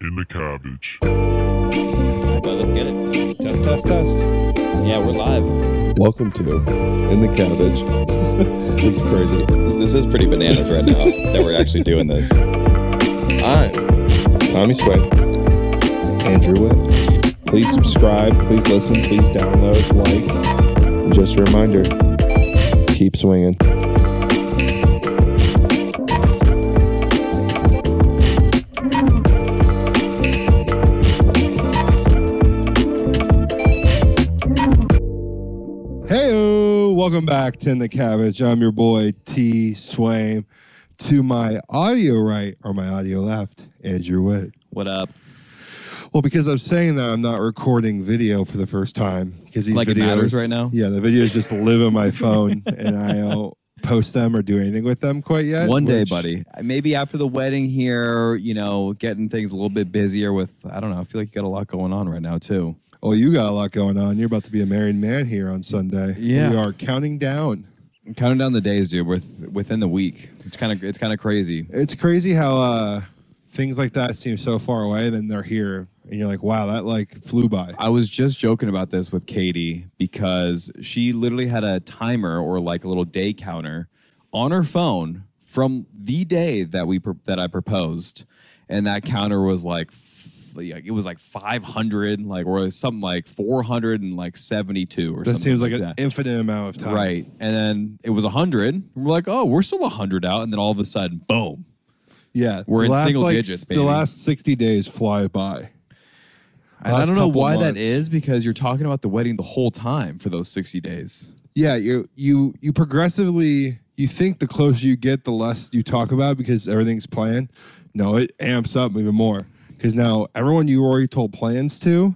in the cabbage. Well, let's get it. Test, test, test. Yeah, we're live. Welcome to In the Cabbage. this is crazy. This, this is pretty bananas right now that we're actually doing this. I'm Tommy Sweat, Andrew Witt. Please subscribe, please listen, please download, like. And just a reminder keep swinging. Back to In the Cabbage. I'm your boy T Swaim. To my audio right or my audio left, Andrew Witt. What up? Well, because I'm saying that I'm not recording video for the first time because these Like videos it matters right now? Yeah, the videos just live on my phone, and I don't post them or do anything with them quite yet. One day, which- buddy. Maybe after the wedding here, you know, getting things a little bit busier with, I don't know, I feel like you got a lot going on right now, too. Oh, you got a lot going on. You're about to be a married man here on Sunday. Yeah. we are counting down. Counting down the days, dude, with within the week. It's kind of it's kind of crazy. It's crazy how uh, things like that seem so far away, then they're here, and you're like, wow, that like flew by. I was just joking about this with Katie because she literally had a timer or like a little day counter on her phone from the day that we that I proposed, and that counter was like. Like, It was like 500, like or something like 472 or That something. That seems like, like an that. infinite amount of time. Right. And then it was 100. We're like, oh, we're still 100 out. And then all of a sudden, boom. Yeah, We're in last, single like, digits, baby. The last 60 days fly by. And I don't know why that months. is because you're talking about the wedding the whole time for those 60 days. Yeah, you you you progressively you think the closer you get, the less you talk about because everything's planned. No, it amps up even more because now everyone you already told plans to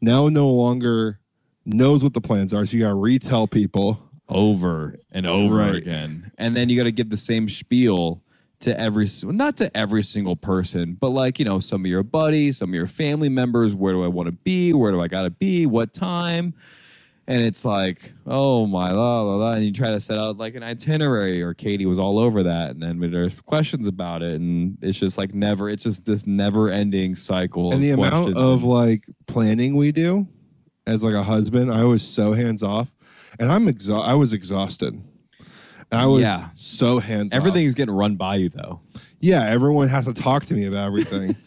now no longer knows what the plans are. So you got to retell people. over and over Right. again. And then you got to give the same spiel to every not to every single person, but like, you know, some of your buddies, some of your family members. Where do I want to be? Where do I got to be? What time? And it's like, oh my la la la. And you try to set out like an itinerary, or Katie was all over that. And then there's questions about it. And it's just like never, it's just this never ending cycle. and the amount questions of like planning we do as like a husband, I was so hands off, and I'm exa- I was exhausted. And I was Yeah. so hands off. everything's getting run by you though. yeah, everyone has to talk to me about everything.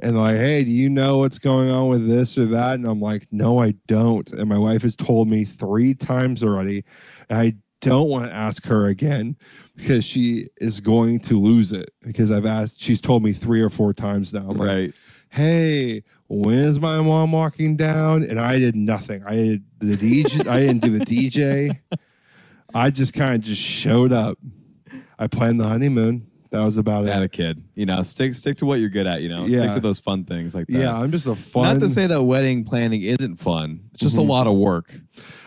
and like, hey, do you know what's going on with this or that? And I'm like, no, I don't. And my wife has told me three times already. And I don't want to ask her again because she is going to lose it. Because I've asked, she's told me three or four times now. I'm like, right. hey, when's my mom walking down? And I did nothing. I did the DJ. I didn't do the DJ. I just kind of just showed up. I planned the honeymoon. That was about That it. a kid. You know, stick stick to what you're good at, you know. Stick to those fun things like that. Yeah, I'm just a fun. Not to say that wedding planning isn't fun. It's just a mm-hmm. lot of work.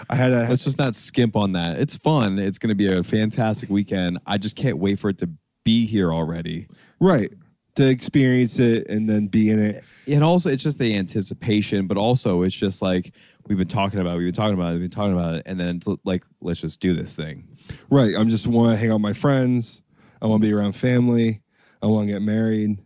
I had a Let's just not skimp on that. It's fun. It's going to be a fantastic weekend. I just can't wait for it to be here already. right to experience it and then be in it. And also, it's just the anticipation, but also it's just like we've been talking about, it, we've been talking about, it, we've been talking about it, and then like let's just do this thing. Right. I'm just want to hang out with my friends. I want to be around family. I want to get married.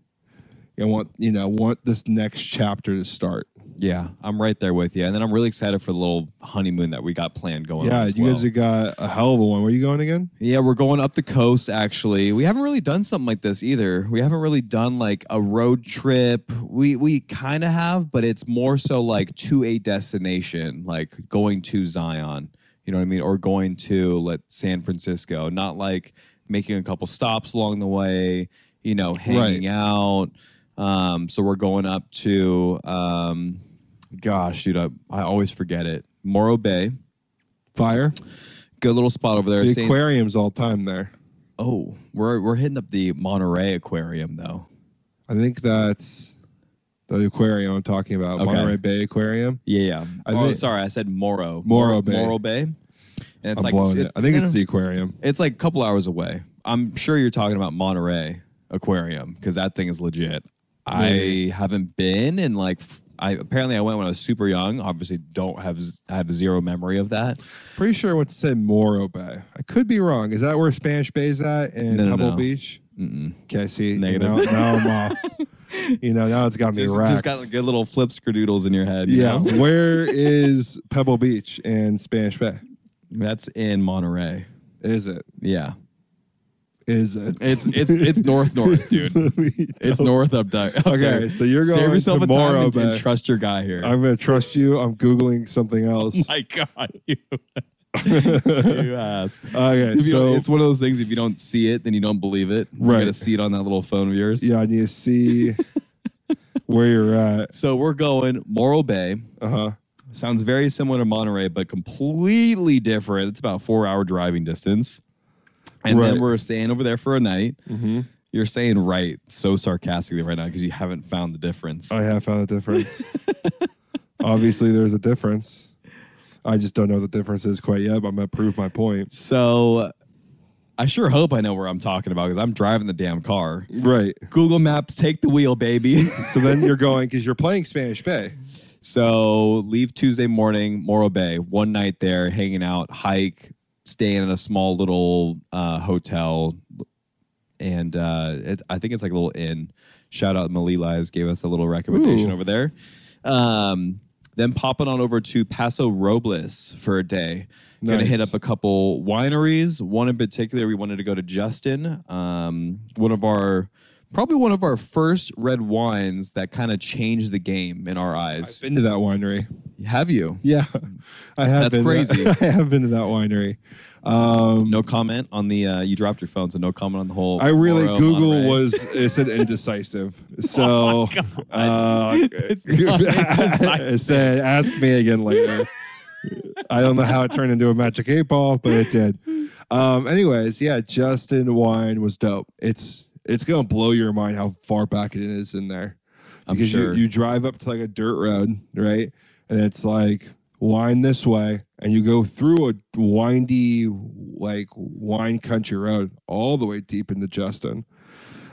I want you know want this next chapter to start. Yeah, I'm right there with you. And then I'm really excited for the little honeymoon that we got planned going on. Yeah, you well. guys have got a hell of a one. Where are you going again? Yeah, we're going up the coast actually. We haven't really done something like this either. We haven't really done like a road trip. We we kind of have, but it's more so like to a destination, like going to Zion, you know what I mean, or going to let San Francisco, not like making a couple stops along the way, you know, hanging out. Um, so we're going up to um gosh, dude, I, I always forget it. Morro Bay. Fire. Good little spot over there. The Saint- aquarium's all time there. Oh, we're we're hitting up the Monterey Aquarium though. I think that's the aquarium I'm talking about, Okay. Monterey Bay Aquarium. Yeah, yeah. I oh, think- sorry, I said Morro. Morro Mor- Bay. Morro Bay. And it's I'm like blowing it. I think it's the aquarium. it's like a couple hours away. I'm sure you're talking about Monterey Aquarium because that thing is legit. Maybe. I haven't been and like I apparently I went when I was super young. Obviously, don't have I have zero memory of that. Pretty sure I went to say Morro Bay. I could be wrong. Is that where Spanish Bay's at in No, no, Pebble no. Beach? Mm-mm. Okay, see. Negative. Now, now I'm off. You know, now it's got me just, racked. just got like good little flip skerdoodles in your head. you yeah. know? Where is Pebble Beach and Spanish Bay? that's in Monterey. Is it? Yeah, Is it? it's it's it's north north, dude. It's north up there. up Okay, there. so you're going Save yourself to a time and, and trust your guy here. I'm going to trust you. I'm Googling something else. my God, you, you ass. okay, If you so it's one of those things. If you don't see it, then you don't believe it. You Right. got to see it on that little phone of yours. yeah, I need to see where you're at. So we're going Morro Bay. Uh huh. Sounds very similar to Monterey, but completely different. It's about four hour driving distance. And Right. then we're staying over there for a night. Mm-hmm. You're saying right so sarcastically right now because you haven't found the difference. I have found a difference. Obviously, there's a difference. I just don't know what the difference is quite yet, but I'm going to prove my point. so I sure hope I know where I'm talking about because I'm driving the damn car. Right. Google Maps, take the wheel, baby. So then you're going because you're playing Spanish Bay. So leave Tuesday morning, Morro Bay, one night there, hanging out, hike, staying in a small little uh, hotel, and uh, it, I think it's like a little inn. Shout out Malili's gave us a little recommendation Ooh. over there. Um, then popping on over to Paso Robles for a day. Gonna hit up a couple wineries. One in particular, we wanted to go to Justin. Um, one of our probably one of our first red wines that kind of changed the game in our eyes. I've been to that winery. Have you? Yeah, I have. That's been crazy. I have been to that winery. Um, No comment on the. Uh, you dropped your phone, so no comment on the whole. I really Morro Google Monterey. was it said indecisive. So uh, It's indecisive. it said ask me again later. I don't know how it turned into a magic eight ball, but it did. Um, anyways, yeah, Justin Wine was dope. It's it's gonna blow your mind how far back it is in there. I'm Because sure. you, you drive up to like a dirt road, right? And it's like wine this way, and you go through a windy, like wine country road all the way deep into Justin,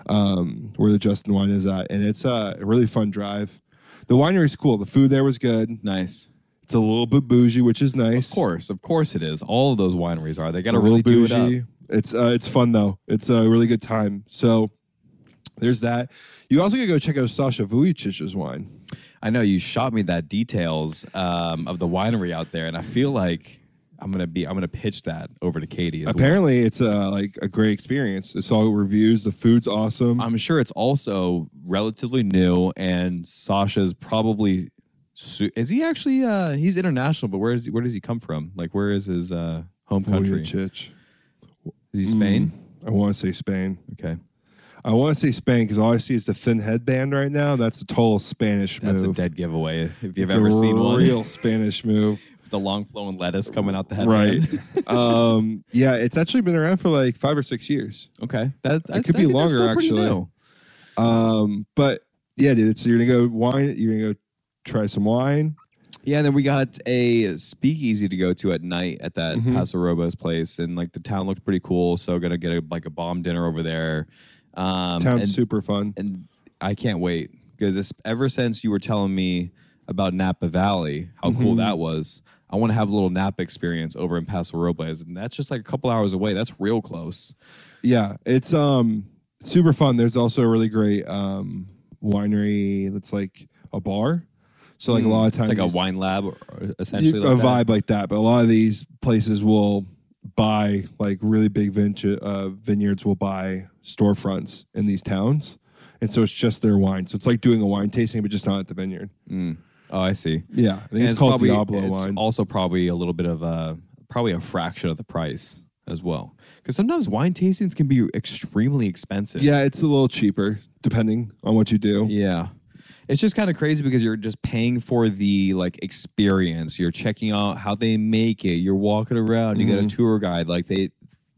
um, where the Justin wine is at. And it's a really fun drive. The winery's cool. The food there was good. nice. It's a little bit bougie, which is nice. Of course, of course, it is. All of those wineries are. They got to a really little do it up. It's uh, it's fun though. It's a really good time. So there's that. You also gotta go check out Sasha Vujicic's wine. I know you shot me that details um, of the winery out there, and I feel like I'm gonna be. I'm gonna pitch that over to Katie as well. Apparently, it's uh, like a great experience. It's all reviews. The food's awesome. I'm sure it's also relatively new, and Sasha's probably. Is he actually? Uh, he's international, but where is he, where does he come from? Like, where is his uh, home country? Vujicic. Is he Spain? I want to say Spain. Okay, I want to say Spain because all I see is the thin headband right now. That's a total Spanish that's move. That's a dead giveaway. If you've It's ever seen one, real Spanish move. the long flowing lettuce coming out the head. right. um, yeah, it's actually been around for like five or six years. Okay, that, that's, could I be longer, actually. Um, but yeah, dude. So you're gonna go wine. You're gonna go try some wine. Yeah, and then we got a speakeasy to go to at night at that Mhm. Paso Robles place, and like the town looked pretty cool. So gonna get a, like a bomb dinner over there. Um, Town's and, super fun. and I can't wait because ever since you were telling me about Napa Valley, how cool Mhm. that was, I want to have a little Napa experience over in Paso Robles, and that's just like a couple hours away. That's real close. Yeah, it's um super fun. There's also a really great um winery that's like a bar. So like a lot of times it's like a wine lab, or you- essentially. a like that. vibe like that. But a lot of these places will buy like really big vineyard uh, vineyards will buy storefronts in these towns, and so it's just their wine. So it's like doing a wine tasting, but just not at the vineyard. Mm. Oh, I see. Yeah, I think And it's, called probably- Diablo it's wine. Also, probably a little bit of a probably a fraction of the price as well. Because sometimes wine tastings can be extremely expensive. yeah, it's a little cheaper depending on what you do. yeah. It's just kind of crazy because you're just paying for the like experience. You're checking out how they make it. You're walking around. You get a Mhm. tour guide. Like they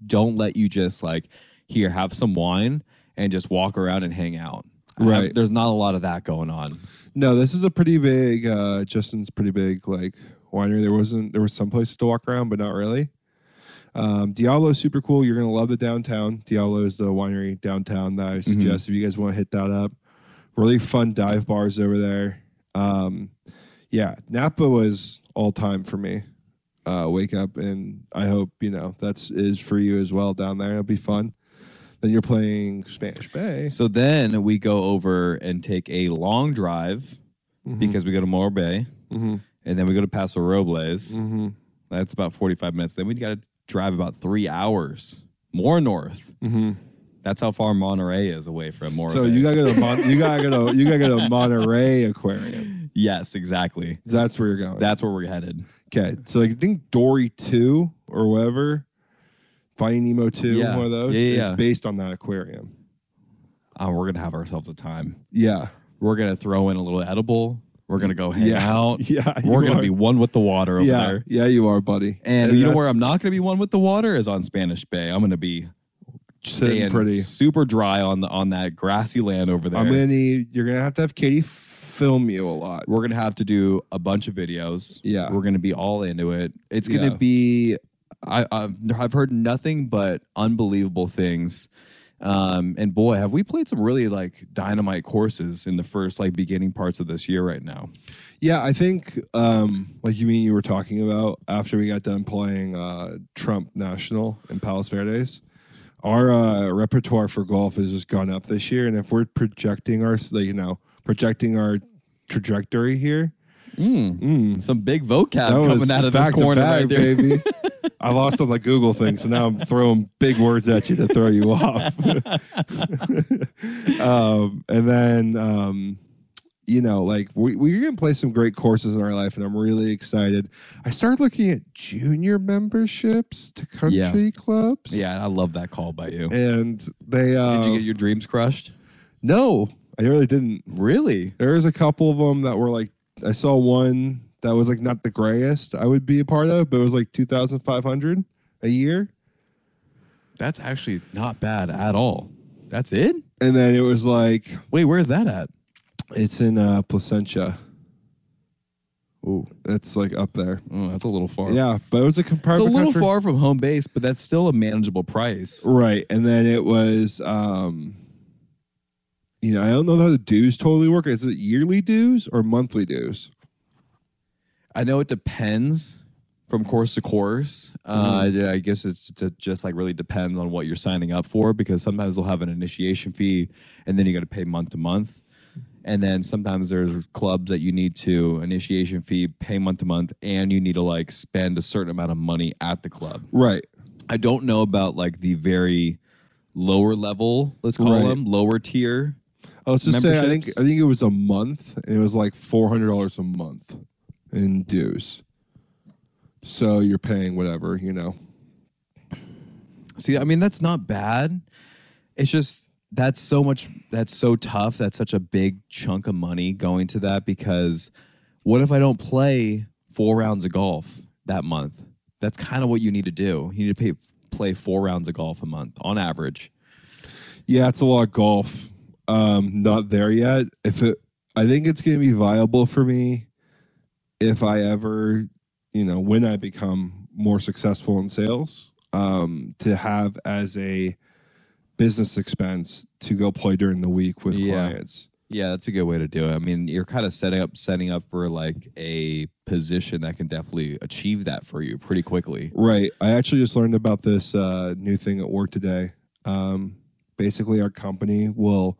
don't let you just like here have some wine and just walk around and hang out. I have- Right. there's not a lot of that going on. No, this is a pretty big. uh Justin's pretty big like winery. There wasn't. There was some places to walk around, but not really. Um, Diablo is super cool. You're gonna love the downtown. Diablo is the winery downtown that I suggest if you guys want to hit that up. Really fun dive bars over there. Um, yeah, Napa was all time for me. Uh, wake up and I hope you know that's is for you as well down there. It'll be fun. Then you're playing Spanish Bay. So then we go over and take a long drive because we go to Morro Bay, Mm-hmm. and then we go to Paso Robles. Mm-hmm. That's about forty-five minutes. Then we got to drive about three hours more north. That's how far Monterey is away from Morro So Bay. you gotta go to Mon- you gotta go to you gotta go to Monterey Aquarium. yes, exactly. That's where you're going. That's where we're headed. okay. So I think Dory two or whatever, Finding Nemo two, Yeah. one of those, Yeah, yeah, is based on that aquarium. Uh, we're gonna have ourselves a time. Yeah. We're gonna throw in a little edible. We're gonna go hang Yeah. out. Yeah. We're gonna are. be one with the water over yeah. there. Yeah, you are, buddy. And, you know where I'm not gonna be one with the water is on Spanish Bay. I'm gonna be sitting pretty. super dry on the on that grassy land over there. I'm gonna need. You're gonna have to have Katie film you a lot. we're gonna have to do a bunch of videos. Yeah. we're gonna be all into it. It's gonna Yeah. be. I, I've I've heard nothing but unbelievable things. Um, and boy, have we played some really like dynamite courses in the first like beginning parts of this year right now. Yeah, I think um, like you mean you were talking about after we got done playing uh, Trump National in Palos Verdes. Our uh, repertoire for golf has just gone up this year, and if we're projecting our, you know, projecting our trajectory here, mm, Some big vocab coming out of this corner back, right there. baby. I lost on the Google thing, so now I'm throwing big words at you to throw you off. um, and then, um, you know, like we, we're going to play some great courses in our life, and I'm really excited. I started looking at junior memberships to country Yeah. clubs. Yeah, I love that call by you. And they, uh, Did you get your dreams crushed? no, I really didn't. Really? There was a couple of them that were like, I saw one that was like not the grayest I would be a part of, but it was like 2,500 a year. That's actually not bad at all. That's it? And then it was like, Wait, where's that at? It's in uh, Placentia. Ooh, It's like up there. oh, that's a little far. Yeah, but it was a It's a little country- far from home base, but that's still a manageable price. Right. And then it was, um, you know, I don't know how the dues totally work. Is it yearly dues or monthly dues? I know it depends from course to course. Uh, I guess it's ju- just like really depends on what you're signing up for because sometimes they'll have an initiation fee and then you got to pay month to month. And then sometimes there's clubs that you need to initiation fee, pay month to month, and you need to like spend a certain amount of money at the club. Right. I don't know about like the very lower level, let's call Right. them lower tier. Oh, let's just say I think I think it was a month, and it was like four hundred dollars a month in dues. So you're paying whatever, you know. See, I mean, that's not bad. It's just that's so much, that's so tough. That's such a big chunk of money going to that because what if I don't play four rounds of golf that month? That's kind of what you need to do. You need to pay, play four rounds of golf a month on average. Yeah, it's a lot of golf. Um, not there yet. If it, I think it's going to be viable for me if I ever, you know, when I become more successful in sales, um, to have as a business expense to go play during the week with Yeah. clients. Yeah, that's a good way to do it. I mean, you're kind of setting up, setting up for like a position that can definitely achieve that for you pretty quickly. Right. I actually just learned about this uh, new thing at work today. Um, basically, our company will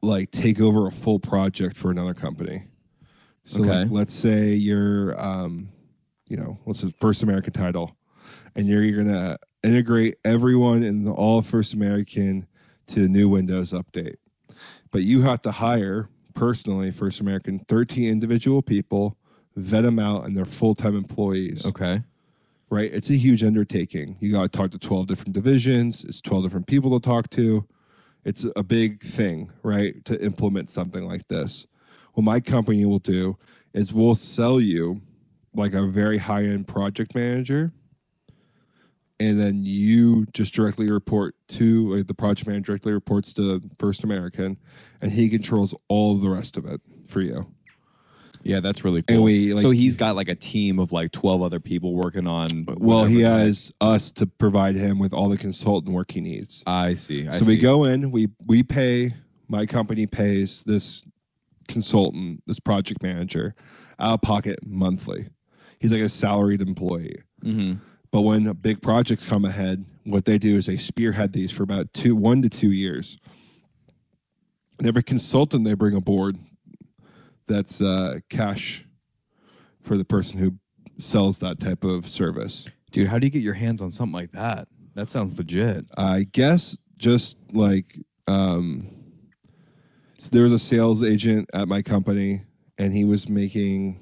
like take over a full project for another company. So, Okay. like, let's say you're, um, you know, what's the First American title, and you're, you're gonna integrate everyone in the all First American to the new Windows update, but you have to hire personally First American 13 individual people, vet them out, and they're full time employees Okay. right? It's a huge undertaking. You got to talk to 12 different divisions, it's 12 different people to talk to. It's a big thing, right? To implement something like this. What my company will do is we'll sell you like a very high end project manager. And then you just directly report to like the project manager directly reports to First American, and he controls all the rest of it for you. Yeah, that's really And cool. we, like- so he's got like a team of like 12 other people working on. Well, he has us to provide him with all the consultant work he needs. I see. I so we go in, we we pay. My company pays this consultant, this project manager, out of pocket monthly. He's like a salaried employee. Mhm. But when big projects come ahead, what they do is they spearhead these for about two, one to two years. And every consultant they bring aboard, that's uh, cash for the person who sells that type of service. Dude, how do you get your hands on something like that? That sounds legit. I guess just like um, so there was a sales agent at my company, and he was making,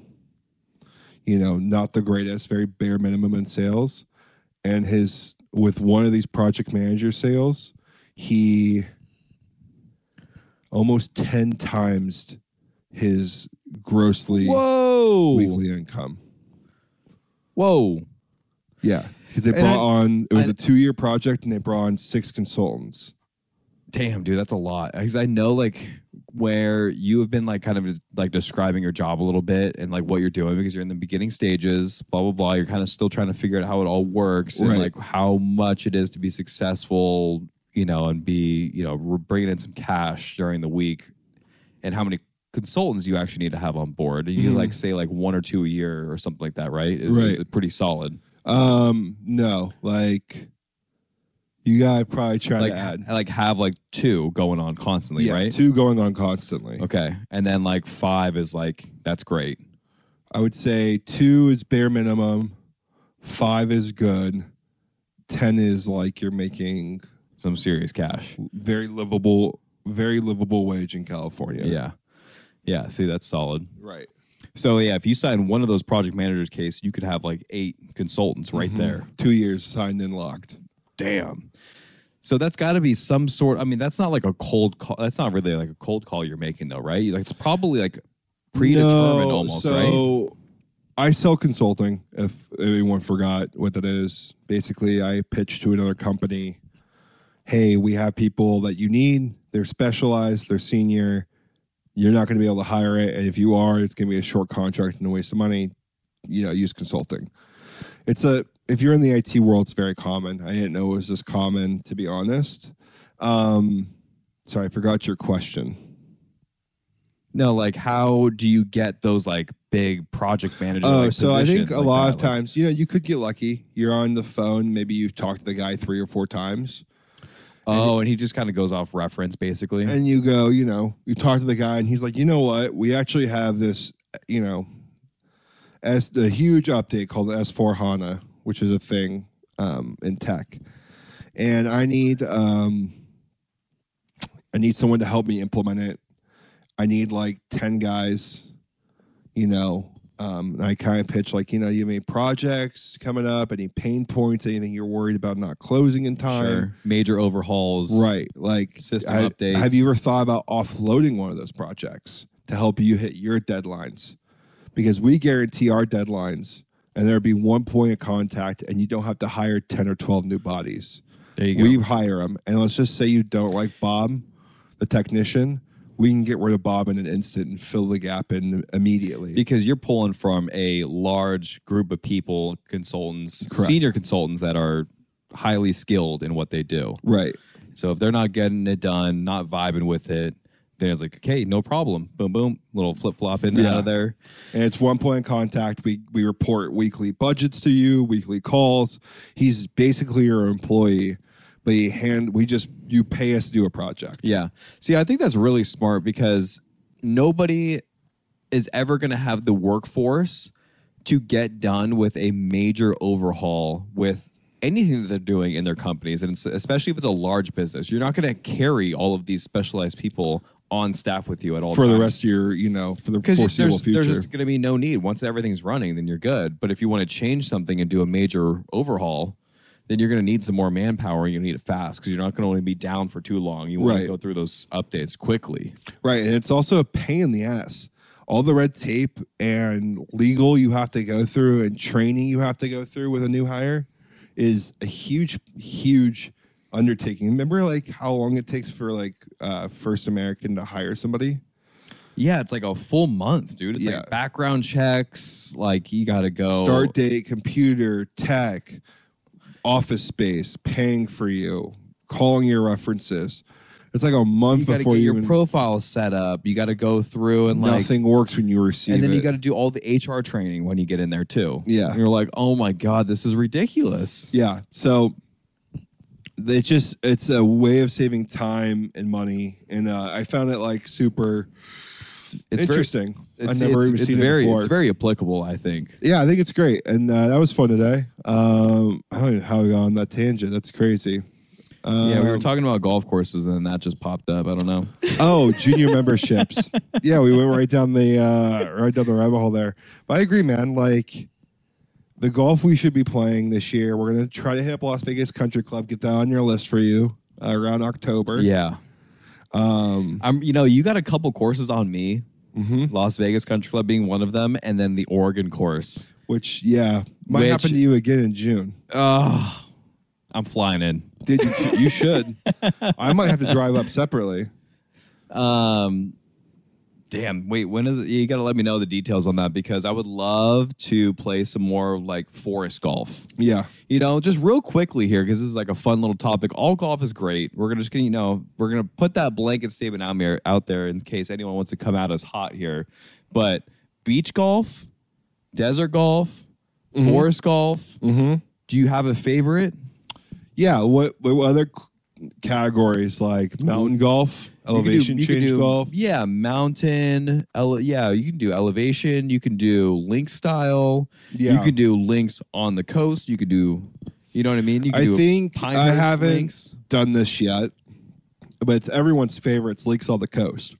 you know, not the greatest, very bare minimum in sales, and his with one of these project manager sales, he almost ten times his grossly Whoa. weekly income. Whoa. Yeah, because they And brought I- on it was I- a two year project, and they brought on six consultants. Damn, dude, that's a lot. Because I know like where you have been like kind of like describing your job a little bit and like what you're doing because you're in the beginning stages, blah blah blah. You're kind of still trying to figure out how it all works and like how much it is to be successful, you know, and be you know bringing in some cash during the week, and how many consultants you actually need to have on board. And you Mhm. like say like one or two a year or something like that, right? Is, is Right. it pretty solid? Um, no, like you gotta probably try Like to add like have like two going on constantly, yeah, right? two going on constantly. Okay, and then like five is like that's great. I would say two is bare minimum, five is good, ten is like you're making Some serious cash. very livable, very livable wage in California. Yeah. Yeah. See, that's solid. right. So yeah, if you sign one of those project managers case, you could have like eight consultants right mm-hmm. there. Two years signed and locked. Damn. So that's got to be some sort. I mean, that's not like a cold call. That's not really like a cold call you're making, though, right? Like it's probably like predetermined No, almost, right? so I sell consulting. If anyone forgot what that is, basically I pitch to another company. Hey, we have people that you need. They're specialized. They're senior. You're not going to be able to hire it, and if you are, it's going to be a short contract and a waste of money. You know, use consulting. It's a if you're in the IT world, it's very common. I didn't know it was this common, to be honest. Um, sorry, I forgot your question. No, like how do you get those like big project manager? Oh, like, so I think a like lot that? of times, you know, you could get lucky. You're on the phone, maybe you've talked to the guy three or four times, Like, oh, and he just kind of goes off reference, basically. and you go, you know, you talk to the guy, and he's like, you know what, we actually have this, you know, as the huge update called S4 HANA, which is a thing um, in tech, and I need, um, I need someone to help me implement it. I need like ten guys, you know. Um, and I kind of pitch like, you know, you have any projects coming up, any pain points, anything you're worried about not closing in time. Sure. Major overhauls. Right. Like System I- updates. Have you ever thought about offloading one of those projects to help you hit your deadlines? Because we guarantee our deadlines and there'd be one point of contact and you don't have to hire 10 or 12 new bodies. There you go. We hire them. And let's just say you don't like Bob, the technician. We can get rid of Bob in an instant and fill the gap in immediately. because you're pulling from a large group of people, consultants, Correct. senior consultants that are highly skilled in what they do. right. So if they're not getting it done, not vibing with it, then it's like, okay, no problem. Boom, boom, little flip flop in and out of there. And it's one point of contact. We we report weekly budgets to you, weekly calls. He's basically your employee, but he hand we just you pay us to do a project. Yeah. See, I think that's really smart because nobody is ever going to have the workforce to get done with a major overhaul with anything that they're doing in their companies and especially if it's a large business you're not going to carry all of these specialized people on staff with you at all For the rest of your, you know, for the foreseeable there's, there's just going to be no need once everything's running then you're good but if you want to change something and do a major overhaul then you're going to need some more manpower and you need it fast because you're not going to want to be down for too long you want Right. to go through those updates quickly Right. And it's also a pain in the ass. All the red tape and legal you have to go through and training you have to go through with a new hire is a huge, huge undertaking. Remember like how long it takes for like uh, First American to hire somebody? yeah it's like a full month dude it's Yeah. like background checks like you got to go Start date, computer, tech, office space, paying for you, calling your references. It's like a month before You before get you your even, profile set up. You got to go through and like nothing works when you receive and then it. you got to do all the HR training when you get in there too. Yeah. And you're like, "Oh my god, this is ridiculous." Yeah. So it just it's a way of saving time and money, and uh, I found it like super It's very- interesting. It's, I never it's, even it's seen very it before. it's very applicable, I think. yeah, I think it's great, and uh, that was fun today. Um, I don't know how we got on that tangent. That's crazy. Um, yeah, we were talking about golf courses and then that just popped up. I don't know. Oh, junior memberships. Yeah, we went right down the uh, right down the rabbit hole there. But I agree, man. Like the golf we should be playing this year, we're gonna try to hit up Las Vegas Country Club. Get that on your list for you uh, around October. Yeah. Um, I'm you know, you got a couple courses on me. mhm. Las Vegas Country Club being one of them, and then the Oregon course. Which yeah might Which- happen to you again in June. Oh, I'm flying in. Did you? you should. I might have to drive up separately. Um, damn. Wait, when is it? You got to let me know the details on that because I would love to play some more like forest golf. Yeah. You know, just real quickly here because this is like a fun little topic. All golf is great. We're gonna just gonna you know we're gonna put that blanket statement out there out there in case anyone wants to come at us hot here. But beach golf, desert golf, forest golf. Mm-hmm. Do you have a favorite? Yeah. What, what other categories like mountain golf, You can do- elevation you can change do- golf? Yeah, mountain. Ele- yeah, you can do elevation. You can do link style. Yeah. You can do links on the coast. You could do, you know what I mean? You can I do think I haven't links. done this yet, but it's everyone's favorite. It's links on the Coast.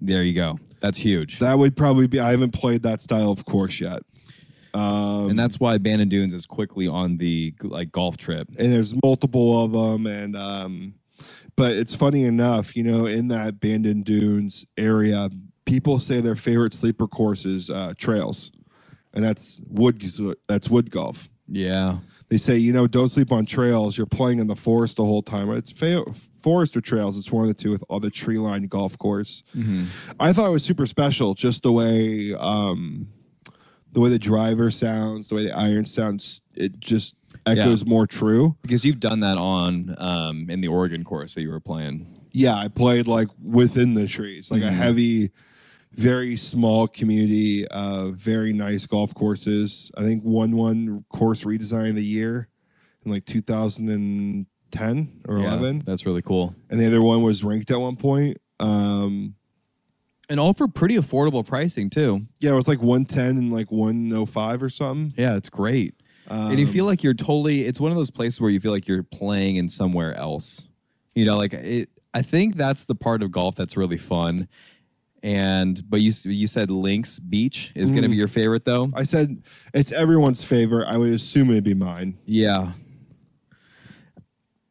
There you go. That's huge. That would probably be. I haven't played that style of course yet. Um, and that's why Bandon Dunes is quickly on the like golf trip. and there's multiple of them, and um, but it's funny enough, you know, in that Bandon Dunes area, people say their favorite sleeper course is uh, trails, and that's wood. That's wood golf. Yeah. They say, you know, don't sleep on trails. You're playing in the forest the whole time. It's fa- forest or trails. It's one of the two with all the tree lined golf course. I thought it was super special, just the way, um, the way the driver sounds, the way the iron sounds. It just echoes more true. Because you've done that on um, in the Oregon course that you were playing. Yeah, I played like within the trees, like a heavy, very small community, uh, very nice golf courses. I think one one course redesign of the year in like 2010 or Yeah, 11, That's really cool. and the other one was ranked at one point. Um, And all for pretty affordable pricing too. yeah, it was like 110 and like 105 or something. Yeah, it's great. And you feel like you're totally it's one of those places where you feel like you're playing in somewhere else. You know, like it I think that's the part of golf that's really fun. And but you you said Links Beach is going to be mm. your favorite though? I said it's everyone's favorite. I would assume it'd be mine. Yeah.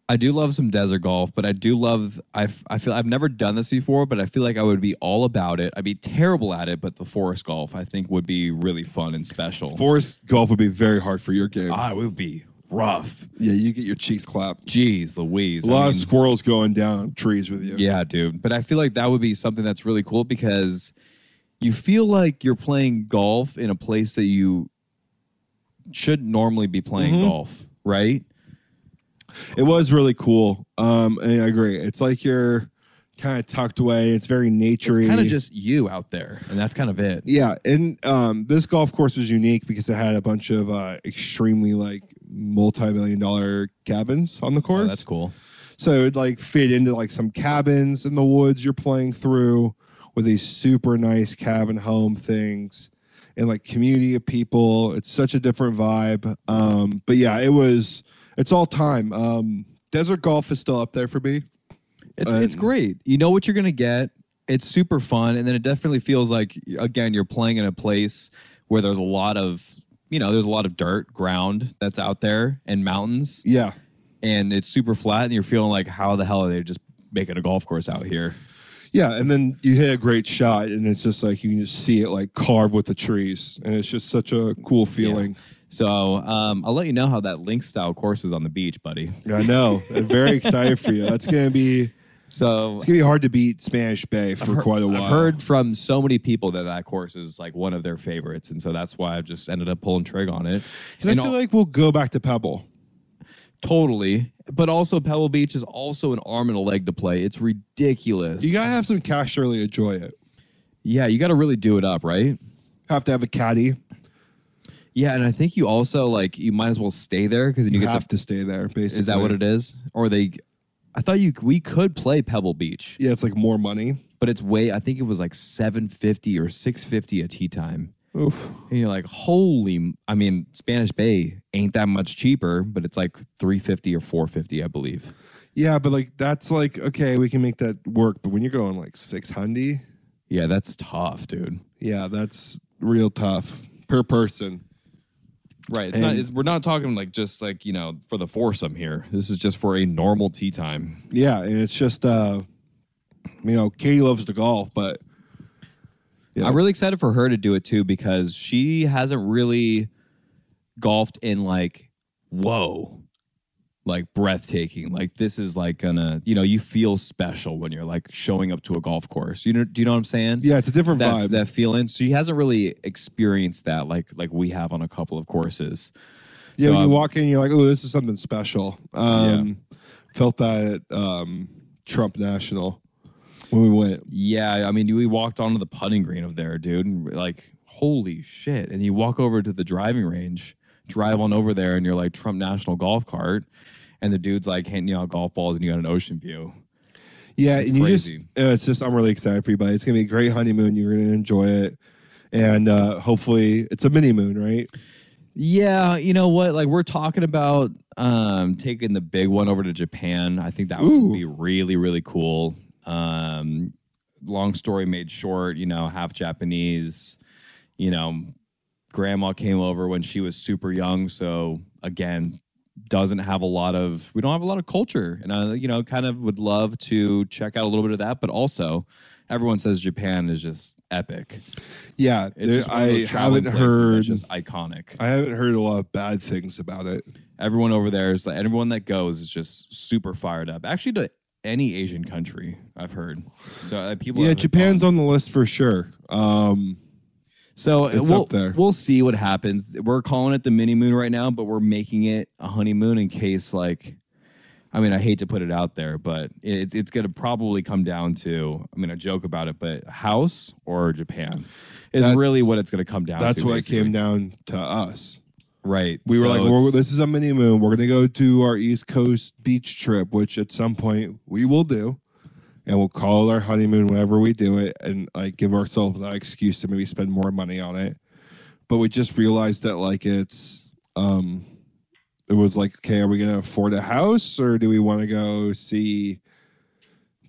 I do love some desert golf, but I do love I I feel I've never done this before, but I feel like I would be all about it. I'd be terrible at it, but the forest golf I think would be really fun and special. Forest golf would be very hard for your game. ah, it would be rough. yeah, you get your cheeks clapped. Jeez, Louise. A I lot mean- of squirrels going down trees with you. Yeah, dude. But I feel like that would be something that's really cool because you feel like you're playing golf in a place that you should normally be playing Mm-hmm. golf, right? It was really cool. Um, and I agree. It's like you're kind of tucked away. It's very naturey. It's kind of just you out there, and that's kind of it. yeah. And um, this golf course was unique because it had a bunch of uh, extremely like multi-million dollar cabins on the course. Oh, that's cool. So it would like fit into like some cabins in the woods you're playing through with these super nice cabin home things and like community of people. It's such a different vibe. Um, but yeah, it was it's all time. Um, desert golf is still up there for me. It's it's great. You know what you're gonna get. It's super fun, and then it definitely feels like again you're playing in a place where there's a lot of you know there's a lot of dirt ground that's out there and mountains, Yeah. and it's super flat, and you're feeling like how the hell are they just making a golf course out here? Yeah, and then you hit a great shot, and it's just like you can just see it like carved with the trees, and it's just such a cool feeling. So um, I'll let you know how that link style course is on the beach, buddy. I know. I'm very excited for you. That's gonna be So it's gonna be hard to beat Spanish Bay for quite a while. I've heard from so many people that that course is like one of their favorites, and so that's why I've just ended up pulling trig on it. I feel al- like we'll go back to Pebble. Totally. But also Pebble Beach is also an arm and a leg to play. It's ridiculous. You gotta have some cash to really enjoy it. yeah, you got to really do it up, right? Have to have a caddy. Yeah, and I think you also like you might as well stay there because you, You get have to. to stay there. Basically, Is that what it is? Or they? I thought you we could play Pebble Beach, Yeah, it's like more money. but it's way. I think it was like seven fifty or six fifty a tee time. Oof. And you're like, holy! I mean, Spanish Bay ain't that much cheaper, but it's like three fifty or four fifty, I believe. Yeah, but like that's like okay, we can make that work. But when you're going like six hundred, Yeah, that's tough, dude. yeah, that's real tough per person. Right. It's not. It's, we're not talking like just like you know for the foursome here. This is just for a normal tee time. Yeah, and it's just uh, you know, Katie loves to golf, but Yeah. I'm really excited for her to do it too because she hasn't really golfed in like whoa, like breathtaking. Like this is like gonna you know you feel special when you're like showing up to a golf course. You know? Do you know what I'm saying? yeah, it's a different That vibe. that feeling. So he hasn't really experienced that like like we have on a couple of courses. yeah, so when you I'm- walk in, you're like, oh, this is something special. Um, Felt that at um, Trump National when we went. Yeah, I mean, we walked onto the putting green of there, dude, and like, holy shit! And you walk over to the driving range, drive on over there, and you're like Trump National Golf Cart, and the dude's like handing you out golf balls, and you got an ocean view. Yeah, It's and you crazy. just uh, it's just I'm really excited for you, buddy. It's gonna be a great honeymoon. You're gonna enjoy it, and uh, hopefully it's a mini moon, right? Yeah, you know what? Like we're talking about um taking the big one over to Japan. I think that Ooh. would be really, really cool. Um long story made short, you know, half Japanese, you know, grandma came over when she was super young, so again, doesn't have a lot of we don't have a lot of culture and I you know kind of would love to check out a little bit of that, but also everyone says Japan is just epic. Yeah, there- just one of I haven't heard. just iconic. I haven't heard a lot of bad things about it. everyone over there is like everyone that goes is just super fired up. Actually, to any Asian country, I've heard. So uh, people. Yeah, Japan's gone. on the list for sure. Um, So uh, it's we'll, up there. We'll see what happens. We're calling it the mini moon right now, but we're making it a honeymoon in case, like, I mean, I hate to put it out there, but it, it's going to probably come down to. I mean, I joke about it, but house or Japan is That's- really what it's going to come down. that's to. That's what basically. came down to us. Right. We were like, well, this is a mini moon. We're gonna go to our East Coast beach trip, which at some point we will do, and we'll call it our honeymoon whenever we do it, and like give ourselves that excuse to maybe spend more money on it. But we just realized that like it's um, it was like, okay, are we gonna afford a house or do we want to go see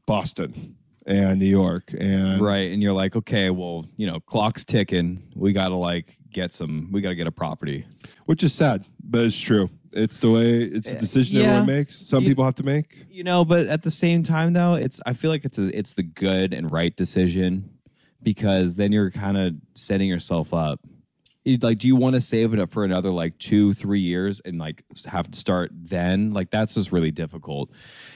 Boston and New York and right and you're like okay well you know clock's ticking we gotta like get some we gotta get a property which is sad, but it's true. It's the way it's a eh, decision yeah. everyone makes. Some You- people have to make. you know but at the same time though it's i feel like it's a, it's the good and right decision because then you're kind of setting yourself up You'd like do you want to save it up for another like two three years and like have to start then like that's just really difficult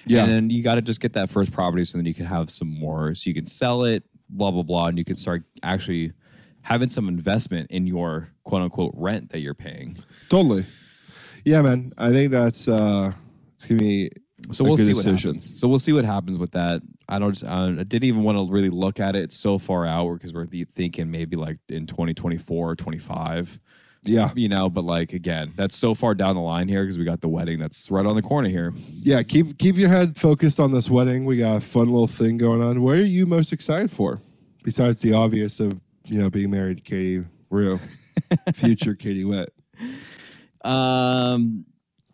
Yeah. and then you got to just get that first property so then you can have some more so you can sell it blah blah blah and you can start actually having some investment in your quote unquote rent that you're paying Totally. Yeah, man. I think that's uh it's gonna be So we'll see what happens. So we'll see what happens with that. I don't. Just, I didn't even want to really look at it so far out because we're thinking maybe like in 2024 or 25. Yeah. You know, but like again, that's so far down the line here because we got the wedding that's right on the corner here. Yeah. Keep keep your head focused on this wedding. We got a fun little thing going on. What are you most excited for? Besides the obvious of, you know, being married to Katie Rue. Future Katie Witt. Um,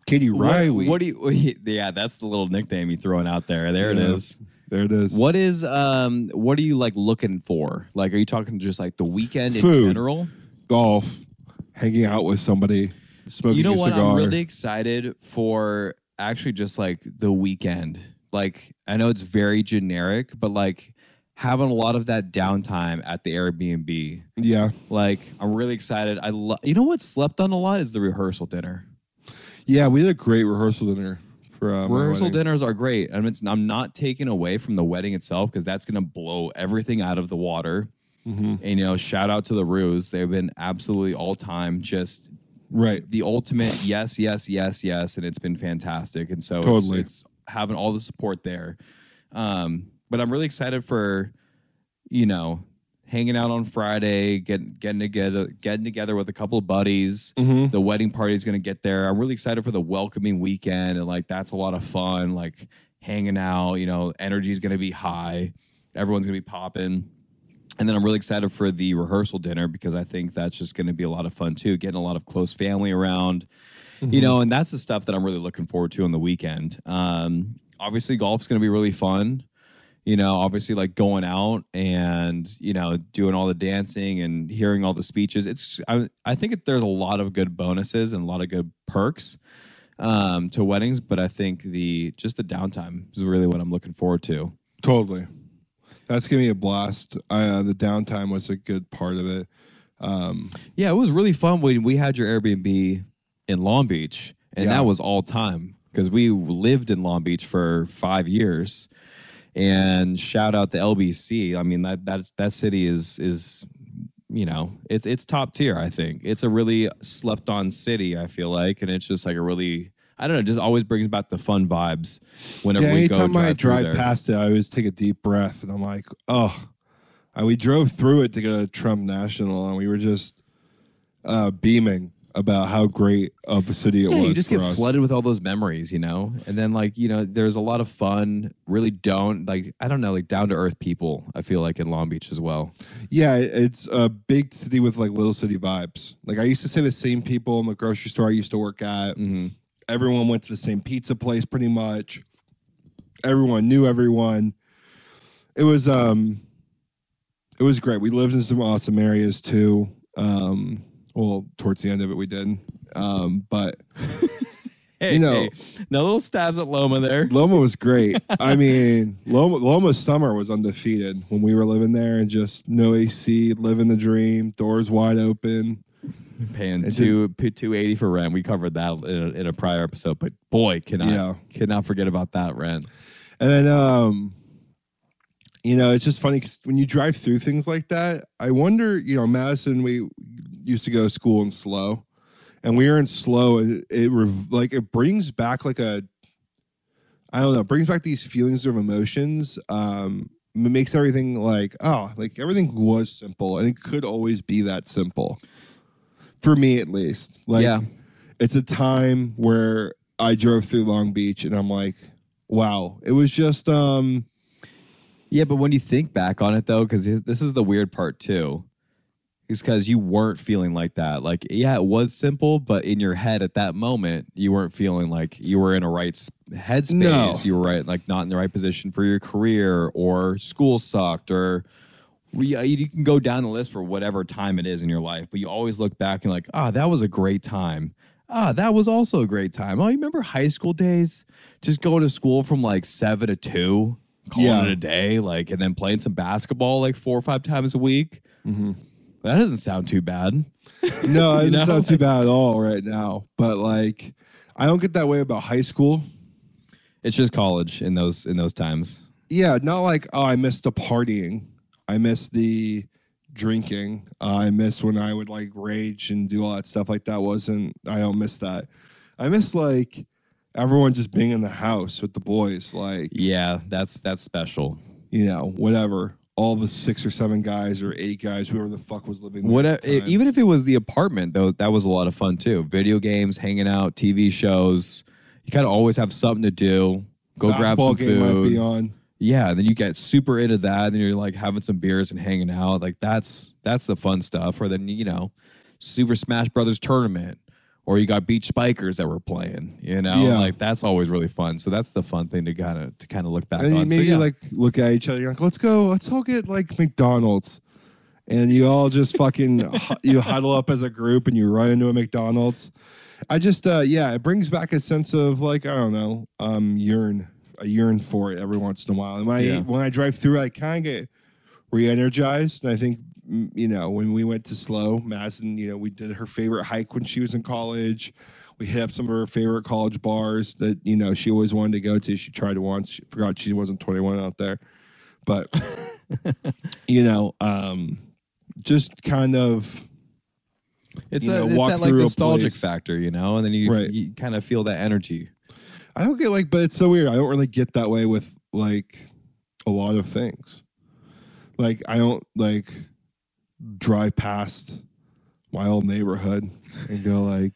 Katie what, Riley. what do you? Yeah, that's the little nickname you throwing out there. There Yeah. it is. there it is. What is um? What are you like looking for? Like, are you talking just like the weekend in general? golf, hanging out with somebody, smoking you know a what cigar. i'm really excited for actually just like the weekend like i know it's very generic but like having a lot of that downtime at the airbnb yeah. like i'm really excited i love you know what slept on a lot is the rehearsal dinner Yeah, we had a great rehearsal dinner for uh, rehearsal dinners are great I mean, it's, i'm not taking away from the wedding itself because that's going to blow everything out of the water Mhm. and you know shout out to the ruse they've been absolutely all time just Right. the ultimate yes, yes, yes, yes, and it's been fantastic. And so Totally. it's, it's having all the support there. Um, but I'm really excited for, you know, hanging out on Friday, getting getting together, getting together with a couple of buddies. Mm-hmm. The wedding party is going to get there. I'm really excited for the welcoming weekend, and like that's a lot of fun. Like hanging out, you know, energy is going to be high. Everyone's going to be popping. And then I'm really excited for the rehearsal dinner because I think that's just going to be a lot of fun too. Getting a lot of close family around, you know, and that's the stuff that I'm really looking forward to on the weekend. Um, obviously, golf's going to be really fun. You know, obviously, like going out and you know doing all the dancing and hearing all the speeches. It's I, I think it, there's a lot of good bonuses and a lot of good perks um, to weddings, but I think the just the downtime is really what I'm looking forward to. Totally. That's gonna be a blast. Uh, the downtime was a good part of it. Um, Yeah, it was really fun when we had your Airbnb in Long Beach, and Yeah. that was all time because we lived in Long Beach for five years. And shout out the LBC. I mean that that that city is is you know it's it's top tier. I think it's a really slept on city. I feel like, and it's just like a really I don't know. Just always brings back the fun vibes whenever yeah, we go anytime I drive drive there. past it, I always take a deep breath, and I'm like, oh. We drove through it to go to Trump National, and we were just uh, beaming about how great of a city it yeah, was. you just get us. flooded with all those memories, you know? And then like, you know, there's a lot of fun, really don't like I don't know, like down to earth people, I feel like in Long Beach as well. Yeah, it's a big city with like little city vibes. Like I used to say the same people in the grocery store I used to work at. hmm Everyone went to the same pizza place pretty much. Everyone knew everyone. It was um it was great. We lived in some awesome areas too. Um well, towards the end of it we did. Um but Hey, You know- hey, no little stabs at Loma there. Loma was great. I mean, Loma Loma's summer was undefeated when we were living there and just no AC, living the dream, doors wide open. Paying two two eighty for rent. We covered that in a, in a prior episode, but boy, cannot Yeah. cannot forget about that rent. And then, um, you know, it's just funny because when you drive through things like that, I wonder, you know, Madison, we used to go to school in SLO, and we were in SLO. and It, it rev- like it brings back like a, I don't know, brings back these feelings of emotions. Um, it makes everything like oh, like everything was simple, and it could always be that simple, for me at least. Like, Yeah. it's a time where I drove through Long Beach, and I'm like, wow, it was just um. Yeah, but when you think back on it though, because this is the weird part too, is because you weren't feeling like that. Like, yeah, it was simple, but in your head at that moment, you weren't feeling like you were in a right headspace. No. You were right, like not in the right position for your career, or school sucked, or you, you can go down the list for whatever time it is in your life. But you always look back and like, ah, that was a great time. Ah, that was also a great time. Oh, you remember high school days? Just going to school from like seven to two, calling Yeah. it a day, like, and then playing some basketball like four or five times a week. That doesn't sound too bad. No, it doesn't know? sound too bad at all right now. But like, I don't get that way about high school. It's just college in those in those times. Yeah, not like oh, I missed the partying. I miss the drinking. Uh, I miss when I would like rage and do all that stuff. Like that wasn't. I don't miss that. I miss like everyone just being in the house with the boys. Like Yeah, that's that's special. you know, whatever. All the six or seven guys or eight guys, whoever the fuck was living there. What even if it was the apartment though, that was a lot of fun too. Video games, hanging out, TV shows. You kind of always have something to do. Go grab some game might be food. on. Yeah, then you get super into that. Then you're like having some beers and hanging out. Like that's that's the fun stuff. Or then you know, Super Smash Brothers tournament. Or you got beach spikers that were playing. You know, Yeah. like that's always really fun. So that's the fun thing to kind of to kind of look back And on. maybe so, yeah. like look at each other. You're like, let's go. Let's all get like McDonald's, and you all just fucking you huddle up as a group and you run into a McDonald's. I just uh yeah, it brings back a sense of like I don't know, um yearn, a yearn for it every once in a while. And when I when I drive through, I kind of get re-energized. And I think you know when we went to SLO Madison, you know we did her favorite hike when she was in college. We hit up some of her favorite college bars that you know she always wanted to go to. She tried to once, she forgot she wasn't 21 out there, but you know, um, just kind of It's, You a, know, it's walk that like nostalgic factor, you know, and then you, Right. you kind of feel that energy. I don't get like, but it's so weird. I don't really get that way with like a lot of things. Like I don't like drive past my old neighborhood and go like,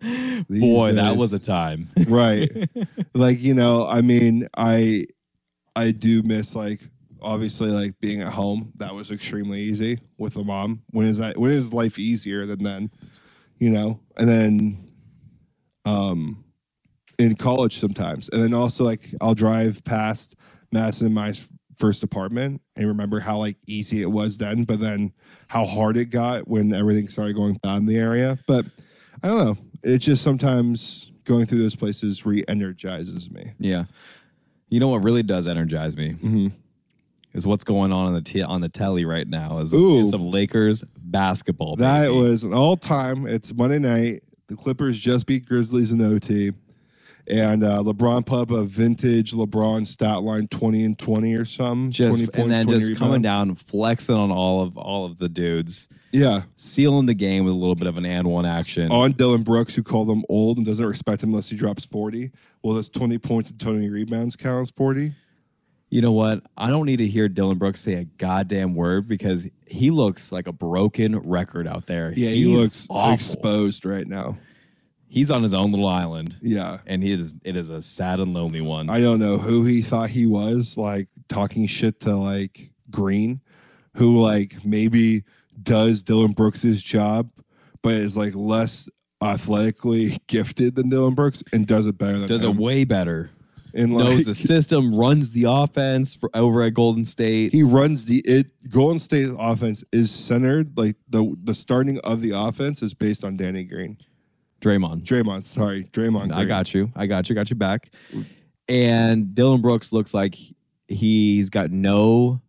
Boy, that was a time. right. like you know, I mean, I I do miss like obviously like being at home. That was extremely easy with a mom. When is that? When is life easier than then? You know, and then um in college sometimes, and then also like I'll drive past Madison and my first apartment and remember how like easy it was then, but then how hard it got when everything started going down in the area. But I don't know. It just sometimes going through those places re-energizes me. yeah. You know what really does energize me Mm-hmm. is what's going on on the t- on the telly right now is, is some Lakers basketball. That baby. was an all time. It's Monday night. The Clippers just beat Grizzlies in OT. And uh, LeBron put up a vintage LeBron stat line 20 and 20 or something. just 20 points, and then 20 just coming down, flexing on all of all of the dudes, Yeah. sealing the game with a little bit of an and one action. On Dillon Brooks, who called him old and doesn't respect him unless he drops 40. Well, does 20 points and 20 rebounds count as 40? You know what? I don't need to hear Dillon Brooks say a goddamn word because he looks like a broken record out there. Yeah, he looks awful. exposed right now. He's on his own little island, Yeah. and it is it is a sad and lonely one. I don't know who he thought he was, like talking shit to like Green, who like maybe does Dillon Brooks's job, but is like less athletically gifted than Dillon Brooks and does it better than Does it way better. and Knows like the system, runs the offense for over at Golden State. he runs the it Golden State's offense is centered like the the starting of the offense is based on Danny Green. Draymond. Draymond, sorry, Draymond. I got you. I got you. Got you back. And Dillon Brooks looks like he's got no,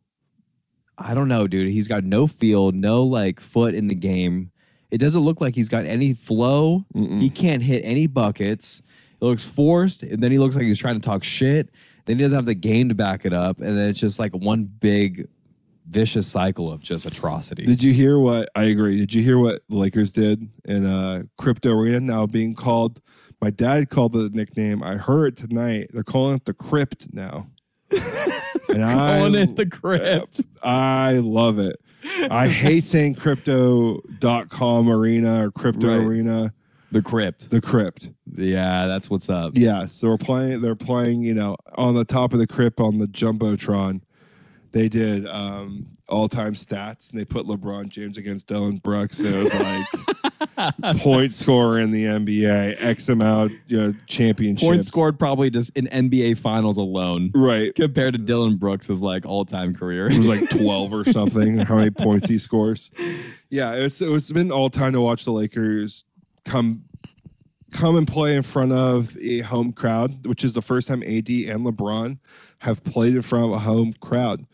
I don't know, dude. He's got no feel, no like foot in the game. It doesn't look like he's got any flow. Mm-mm. He can't hit any buckets. It looks forced, and then he looks like he's trying to talk shit. Then he doesn't have the game to back it up, and then it's just like one big vicious cycle of just atrocity. Did you hear what I agree? Did you hear what the Lakers did in uh crypto arena now being called my dad called the nickname. I heard it tonight. They're calling it the crypt now. and I Calling it the crypt. I love it. I hate saying crypto.com arena or crypto Right. arena. The crypt. The crypt. Yeah, that's what's up. Yeah, so we're playing. They're playing. You know, on the top of the crypt on the jumbotron. They did um, all-time stats, and they put LeBron James against Dillon Brooks. And it was like point scorer in the NBA, X amount, you know, championships. Points scored probably just in NBA finals alone Right. compared to Dillon Brooks' like all time career. It was like 12 or something, how many points he scores. Yeah, it's it's been all time to watch the Lakers come come and play in front of a home crowd, which is the first time AD and LeBron have played in front of a home crowd.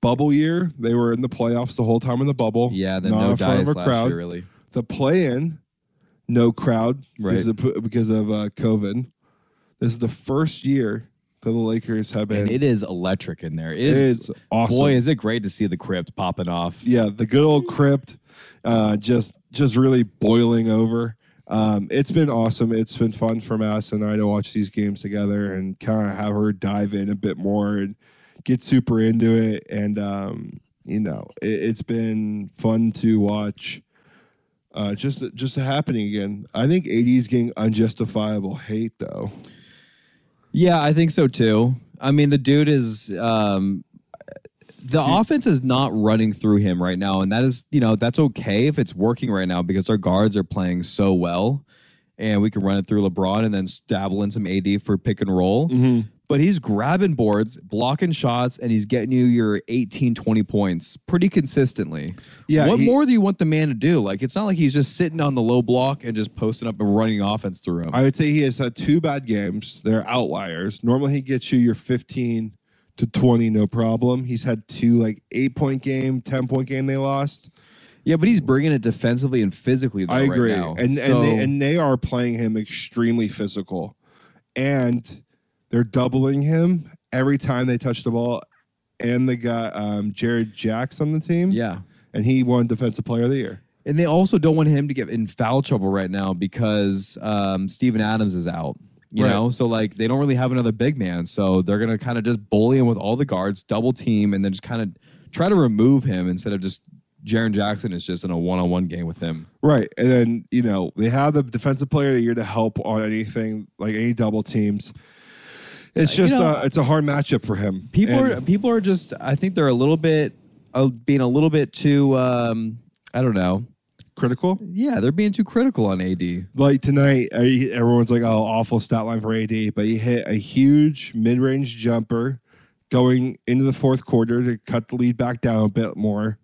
Bubble year, they were in the playoffs the whole time in the bubble. yeah, then not no in front of a crowd. year, really. The play in, no crowd because of, because of uh, COVID. This is the first year that the Lakers have been. And it is electric in there. It is. it's awesome. Boy, is it great to see the crypt popping off. yeah, the good old crypt, uh, just just really boiling over. Um, it's been awesome. It's been fun for Mass and I to watch these games together and kind of have her dive in a bit more and get super into it. And um, you know, it, it's been fun to watch. Uh, just just happening again. I think AD is getting unjustifiable hate though. Yeah, I think so too. I mean, the dude is um the offense is not running through him right now, and that is, you know, that's okay if it's working right now because our guards are playing so well, and we can run it through LeBron and then dabble in some AD for pick and roll. Mm-hmm. But he's grabbing boards, blocking shots, and he's getting you your 18, 20 points pretty consistently. Yeah, What he- more do you want the man to do? Like, it's not like he's just sitting on the low block and just posting up and running offense through him. I would say he has had two bad games. They're outliers. Normally he gets you your 15 to 20 no problem. He's had two like 8 point game, 10 point game they lost. yeah, but he's bringing it defensively and physically, though, I agree. right now. and So- and they, and they are playing him extremely physical. And they're doubling him every time they touch the ball. And they got um, Jared Jacks on the team. yeah. And he won defensive player of the year. And they also don't want him to get in foul trouble right now because um, Steven Adams is out. You Right. know, so like they don't really have another big man, so they're gonna kind of just bully him with all the guards, double team, and then just kind of try to remove him instead of just Jaren Jackson is just in a one-on-one game with him. Right. And then, you know, they have the defensive player of the year to help on anything, like any double teams. It's Uh, you just know- uh, it's a hard matchup for him. People And- are people are just I think they're a little bit uh, being a little bit too um, I don't know. Critical. Yeah, they're being too critical on AD. Like tonight, everyone's like, "Oh, awful stat line for AD," but he hit a huge mid-range jumper going into the fourth quarter to cut the lead back down a bit more.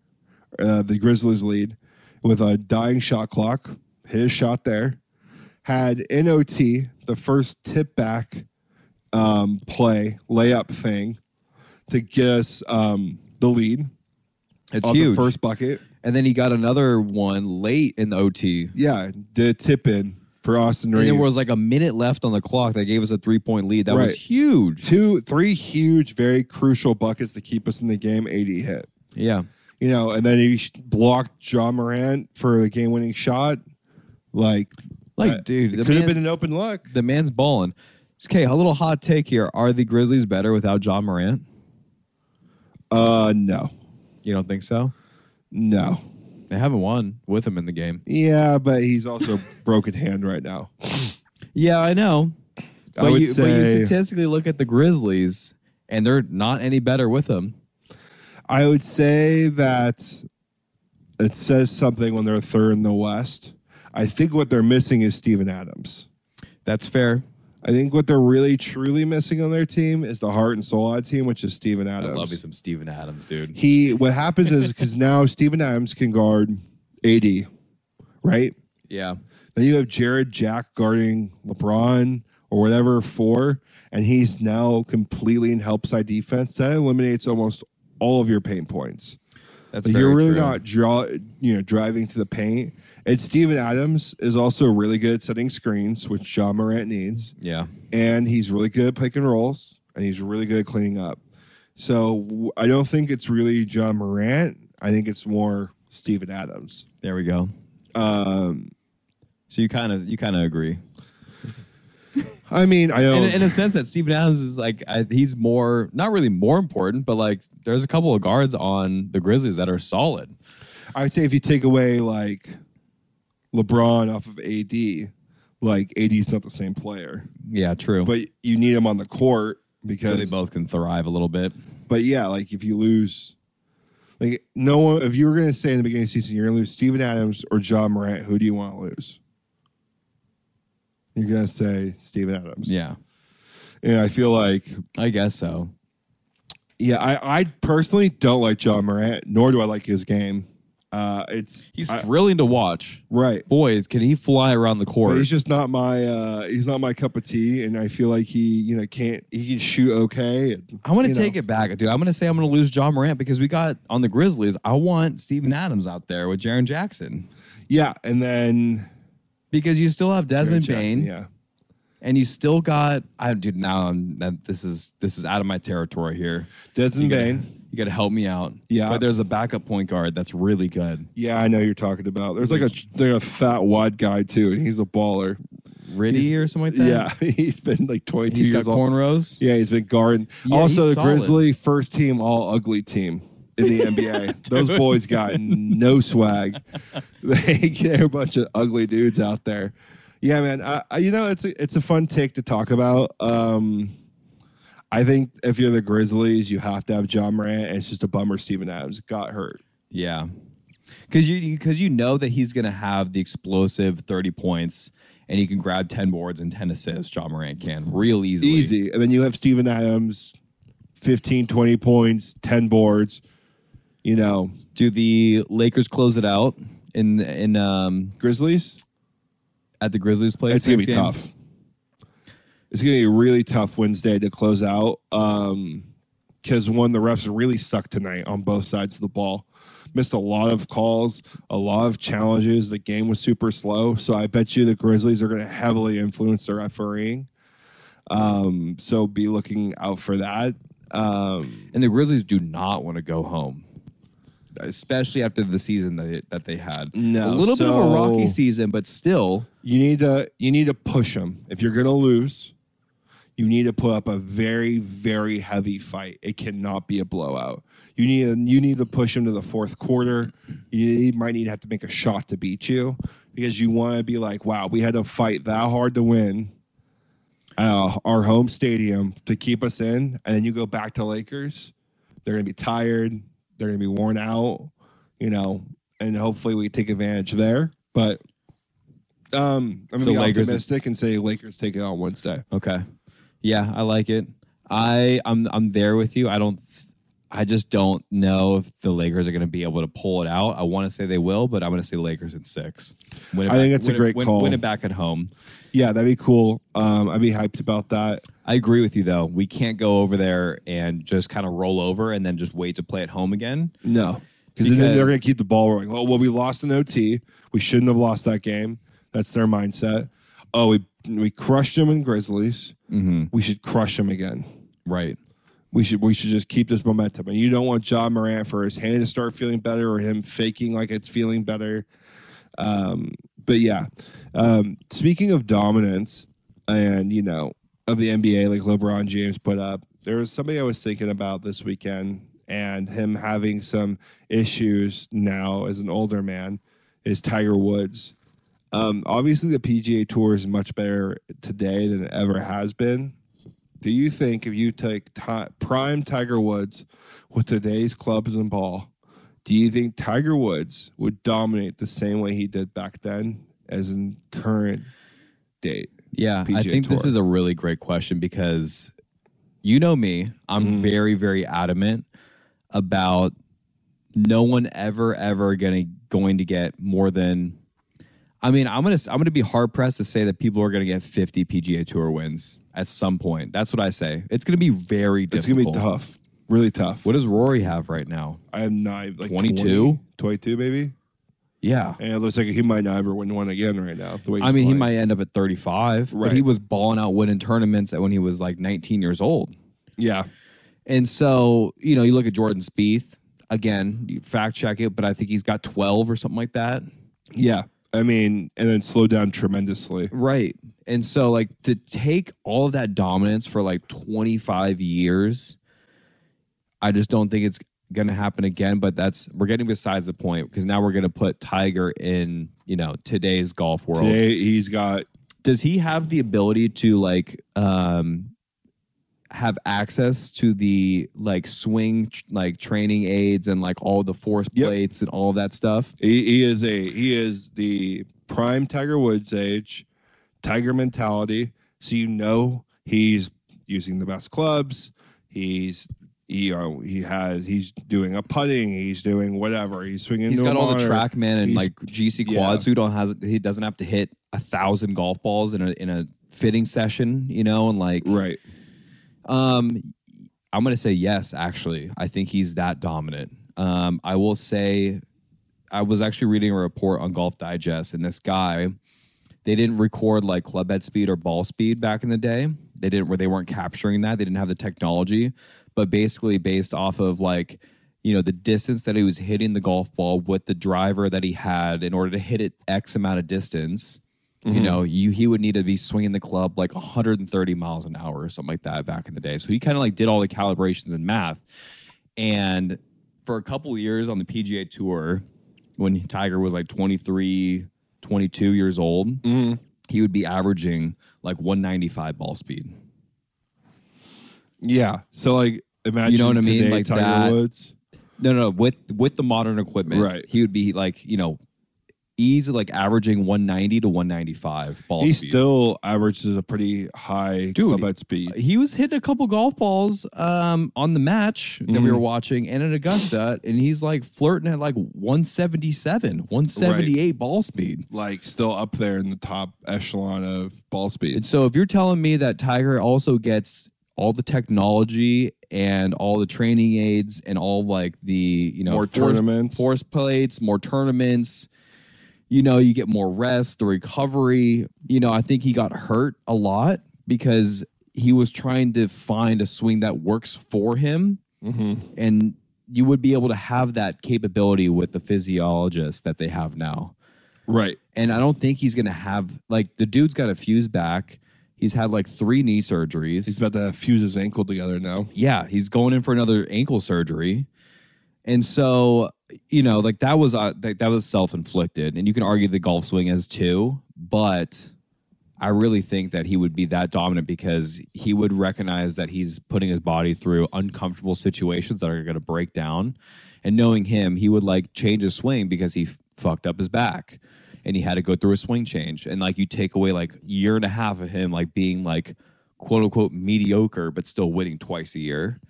Uh, the Grizzlies lead with a dying shot clock. His shot there. Had NOT the first tip back um, play layup thing to get us um, the lead It's huge. the first bucket. And then he got another one late in the OT. Yeah, the tip in for Austin And there was like a minute left on the clock that gave us a three point lead. That was huge. two, three huge, very crucial buckets to keep us in the game. AD hit, Yeah. you know, and then he blocked Ja Morant for the game-winning shot. Like, Like, uh, dude, it could have been an open look. The man's balling. Okay, a little hot take here. Are the Grizzlies better without Ja Morant? Uh, no, You don't think so? No, They haven't won with him in the game. yeah, but he's also broken hand right now. Yeah, I know. I But, would you, but you statistically look at the Grizzlies, and they're not any better with him. I would say that it says something when they're third in the West. I think what they're missing is Steven Adams. That's fair. I think what they're really truly missing on their team is the heart and soul of the team, which is Steven I Adams. love me some Steven Adams, dude. he what happens is because now Steven Adams can guard AD, right? Yeah. Then you have Jared Jack guarding LeBron or whatever four, and he's now completely in help side defense. That eliminates almost all of your pain points. That's Like you're really true. not draw, you know, driving to the paint. And Steven Adams is also really good at setting screens, which Ja Morant needs Yeah. and he's really good at pick and rolls, and he's really good at cleaning up. So I don't think it's really Ja Morant. I think it's more Steven Adams. There we go. Um, So you kind of you kind of agree. I mean, I in, don't. in a sense that Steven Adams is like I, he's more not really more important, but like there's a couple of guards on the Grizzlies that are solid. I'd say if you take away like LeBron off of AD, like AD's not the same player, Yeah, true. but you need him on the court so because they both can thrive a little bit. But yeah, like if you lose, like no one, if you were going to say in the beginning of the season you're going to lose Steven Adams or Ja Morant, who do you want to lose? You're going to say Steven Adams. Yeah, And I feel like, I guess so. yeah, I, I personally don't like Ja Morant, nor do I like his game. Uh, it's He's I- thrilling to watch. right. Boys, can he fly around the But court? he's just not my uh he's not my cup of tea and I feel like he you know can't he can shoot okay and, I'm gonna take know. it back, dude. I'm gonna say I'm gonna lose Ja Morant because we got on the Grizzlies. I want Steven Adams out there with Jaren Jackson yeah and then because you still have Desmond Jackson, Bane yeah and you still got. I dude, now I'm, this is this is out of my territory here. Desmond Bane You got to help me out. Yeah. but there's a backup point guard that's really good. Yeah, I know you're talking about. There's like a there's a fat wide guy too, and he's a baller. Ritty or something like that. Yeah, he's been like 22 he's got years old. cornrows. Yeah, he's been guarding. Yeah, also, the solid. Grizzly first team all ugly team in the NBA. Those boys got no swag. They they're a bunch of ugly dudes out there. Yeah, man. I, I, you know, it's a it's a fun take to talk about. Um, I think if you're the Grizzlies, you have to have Ja Morant. And it's just a bummer Steven Adams got hurt. Yeah, because you because you know that he's gonna have the explosive 30 points and he can grab 10 boards and 10 assists. Ja Morant can real easily. Easy. And then you have Steven Adams, 15, 20 points, 10 boards. You know, Do the Lakers close it out in in um Grizzlies, at the Grizzlies place? it's going to be game? tough. It's going to be a really tough Wednesday to close out. Um, because one, the refs really sucked tonight on both sides of the ball. Missed a lot of calls, a lot of challenges. The game was super slow. So I bet you the Grizzlies are going to heavily influence the refereeing. Um, so be looking out for that. Um, And the Grizzlies do not want to go home. especially after the season that they, that they had. No, a little bit of a rocky season, but still, You need to you need to push them. If you're gonna lose, you need to put up a very very heavy fight. It cannot be a blowout. You need you need to push them to the fourth quarter. You need, might need to have to make a shot to beat you because you want to be like, wow, we had to fight that hard to win. Uh, our home stadium to keep us in, and then you go back to Lakers. They're gonna be tired. They're gonna be worn out. You know, and hopefully we take advantage there. But um, I'm gonna be Lakers- optimistic and say Lakers take it on Wednesday. okay. Yeah, I like it. I I'm I'm there with you. I don't. I just don't know if the Lakers are going to be able to pull it out. I want to say they will, but I'm going to say Lakers in six. Win I think back- that's a win it- great win, call. Win it back at home. Yeah, that'd be cool. Um, I'd be hyped about that. I agree with you though. We can't go over there and just kind of roll over and then just wait to play at home again. No, because then they're going to keep the ball rolling. Oh, well, we lost in OT. We shouldn't have lost that game. That's their mindset. Oh, we we crushed them in Grizzlies. Mm-hmm. We should crush them again. Right. We should we should just keep this momentum. And you don't want Ja Morant for his hand to start feeling better or him faking like it's feeling better. Um, but yeah, um, speaking of dominance and you know of the NBA, like LeBron James put up, there was somebody I was thinking about this weekend, and him having some issues now as an older man is Tiger Woods. Um, obviously, the PGA Tour is much better today than it ever has been. Do you think if you take ti prime Tiger Woods with today's clubs and ball, do you think Tiger Woods would dominate the same way he did back then as in current date? Yeah, I PGA think this is a really great question because you know me, I'm Mhm. very very adamant about no one ever ever to going to get more than I mean, I'm going to I'm to be hard pressed to say that people are going to get 50 PGA Tour wins at some point. That's what I say. It's going to be very difficult. It's gonna be tough, really tough. What does Rory have right now? I am not like 22? 20, 22 maybe, Yeah. and it looks like he might not ever win one again right now. The way I mean, he might end up at 35, but Right. he was balling out winning tournaments when he was like 19 years old. Yeah, And so, you know, you look at Jordan Spieth, again, you fact check it, but I think he's got 12 or something like that. yeah. I mean, and then slow down tremendously. Right. And so, like, to take all of that dominance for like 25 years, I just don't think it's going to happen again. But that's, we're getting besides the point because now we're going to put Tiger in, you know, today's golf world. Today he's got Does he have the ability to, like, um, have access to the like swing like training aids and like all the force Yep. plates and all that stuff He, he is a he is the prime Tiger Woods age, Tiger mentality. So you know he's using the best clubs. He's he uh, he has he's doing a putting. He's doing whatever. He's swinging. He's got all the monitor. TrackMan and He's- like GC yeah. quads. Who don't has he doesn't have to hit a thousand golf balls in a in a fitting session, you know, and like Right. Um, I'm gonna say yes. Actually, I think he's that dominant. Um, I will say, I was actually reading a report on Golf Digest, and this guy, they didn't record like club head speed or ball speed back in the day. They didn't where they weren't capturing that. They didn't have the technology, but basically based off of like you know the distance that he was hitting the golf ball with the driver that he had in order to hit it x amount of distance you know you he would need to be swinging the club like 130 miles an hour or something like that back in the day so he kind of like did all the calibrations and math and for a couple years on the pga tour when tiger was like 23 22 years old Mhm. he would be averaging like 195 ball speed Yeah. So like imagine You know what I mean? Like Tiger that. Woods. no no with with the modern equipment Right. he would be like you know easy like averaging 190 to 195 ball speed. He speed still averages a pretty high Dude, club speed. he was hitting a couple golf balls um, on the match that we Mhm. were watching and at Augusta, and he's like flirting at like 177, 178 ball speed. Like still up there in the top echelon of ball speed. And so if you're telling me that Tiger also gets all the technology and all the training aids and all like the you know More force, tournaments. force plates, more tournaments. You know, you get more rest, the recovery. You know, I think he got hurt a lot because he was trying to find a swing that works for him Mhm. and you would be able to have that capability with the physiologist that they have now. Right. And I don't think he's going to have like the dude's got a fuse back. He's had like three knee surgeries. He's about to fuse his ankle together now. yeah, he's going in for another ankle surgery. And so, you know, like that was uh, that, that was self-inflicted and you can argue the golf swing as too, but I really think that he would be that dominant because he would recognize that he's putting his body through uncomfortable situations that are going to break down. And knowing him, he would like change his swing because he f- fucked up his back and he had to go through a swing change. And like you take away like year and a half of him like being like quote unquote mediocre, but still winning twice a year.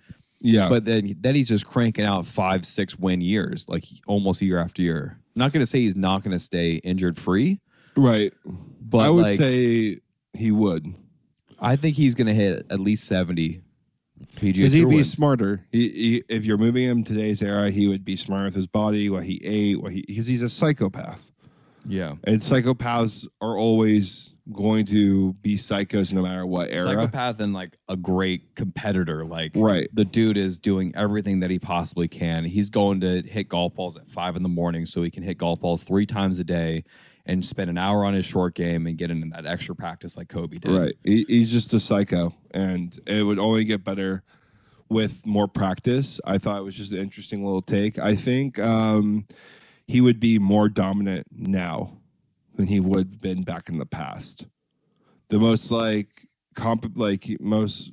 Yeah. But then then he's just cranking out five, six win years, like almost year after year. not going to say he's not going to stay injured free, right. but I would like, say he would. I think he's going to hit at least 70 PGA Because he'd be wins. smarter. He, he, if you're moving him today's era, he would be smart with his body, what he ate, what he because he's a psychopath. Yeah. And psychopaths are always going to be psychos no matter what era. Psychopath and like a great competitor. Like Right. the dude is doing everything that he possibly can. He's going to hit golf balls at five in the morning so he can hit golf balls three times a day and spend an hour on his short game and get into that extra practice like Kobe did. Right. He, he's just a psycho, and it would only get better with more practice. I thought it was just an interesting little take. I think um, he would be more dominant now than he would have been back in the past. The most like comp like most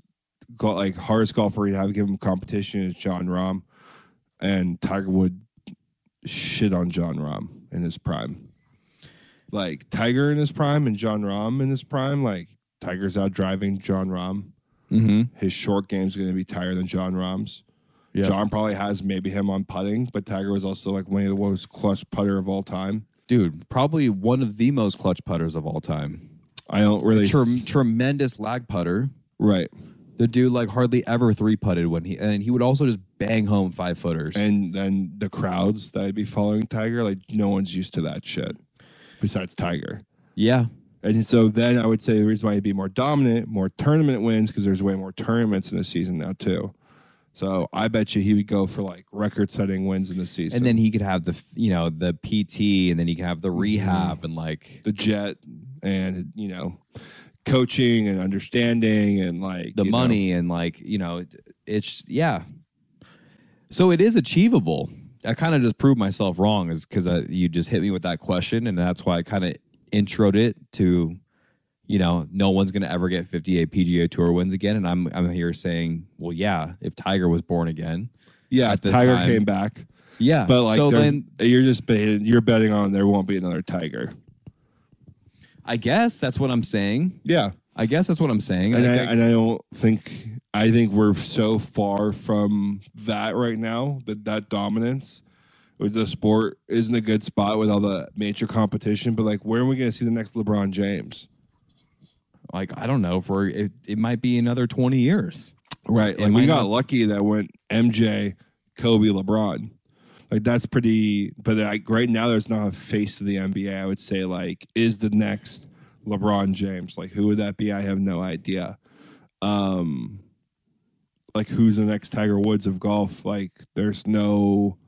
like hardest golfer you have to give him competition is Jon Rahm, and Tiger would shit on Jon Rahm in his prime. Like Tiger in his prime and Jon Rahm in his prime, like Tiger's out driving Jon Rahm. Mm-hmm. His short game's going to be tighter than Jon Rahm's. Yeah. Jon probably has maybe him on putting, but Tiger was also like one of the most clutch putter of all time. Dude, probably one of the most clutch putters of all time. I don't really Trem- tremendous lag putter. right. The dude like hardly ever three putted when he and he would also just bang home five footers. And then the crowds that'd be following Tiger, like no one's used to that shit besides Tiger. yeah, And so then I would say the reason why he'd be more dominant, more tournament wins, because there's way more tournaments in the season now too. So I bet you he would go for like record-setting wins in the season. and then he could have the you know the PT and then he could have the mm-hmm. rehab and like the jet and you know coaching and understanding and like the you know, money and like you know it's yeah. So it is achievable. I kind of just proved myself wrong is because you just hit me with that question and that's why I kind of introed it to you know, no one's going to ever get 58 PGA Tour wins again. And I'm I'm here saying, well, yeah, if Tiger was born again, yeah tiger time. came back yeah. but like so then you're just betting you're betting on there won't be another tiger I guess that's what I'm saying. yeah I guess that's what I'm saying. and I, think- and I don't think I think we're so far from that right now that that dominance with the sport isn't a good spot with all the major competition but like where are we going to see the next LeBron James like I don't know for it, it might be another 20 years. Right. Like we got not- lucky that went MJ, Kobe, LeBron. Like that's pretty but like right now there's not a face of the NBA. I would say like is the next LeBron James. Like who would that be? I have no idea. Um like who's the next Tiger Woods of golf? Like there's no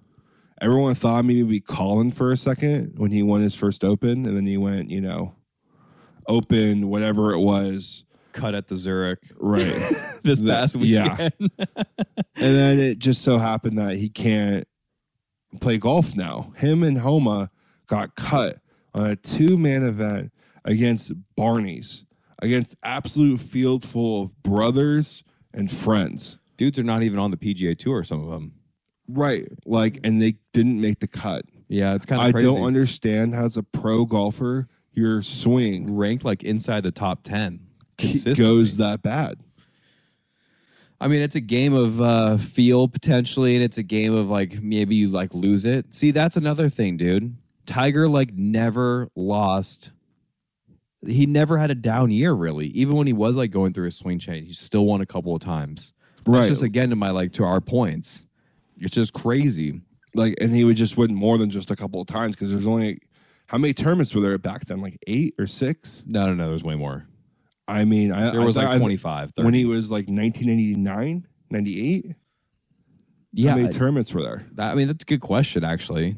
everyone thought maybe be Collin for a second when he won his first open and then he went, you know, open, whatever it was. Cut at the Zurich Right. this The- past yeah. weekend. And then it just so happened that he can't play golf now. Him and Homa got cut on a two man event against Barney's, against absolute field full of brothers and friends. Dudes are not even on the PGA Tour. Some of them. Right. Like, and they didn't make the cut. Yeah, it's kind of I crazy. don't understand how, as a pro golfer, your swing Ranked like inside the top 10 ke- consistently. goes that bad. I mean, it's a game of uh, feel potentially, and it's a game of like maybe you like lose it. See, that's another thing, dude. Tiger like never lost. He never had a down year, really. Even when he was like going through a swing change, he still won a couple of times. Right. That's just again to my like to our points. It's just crazy. like and he would just win more than just a couple of times because there's only how many tournaments were there back then like eight or six No, no, no. There's way more. i mean i There I was like 25, 30. when he was like 1989 98 Yeah, How many I- tournaments were there? I mean that's a good question actually.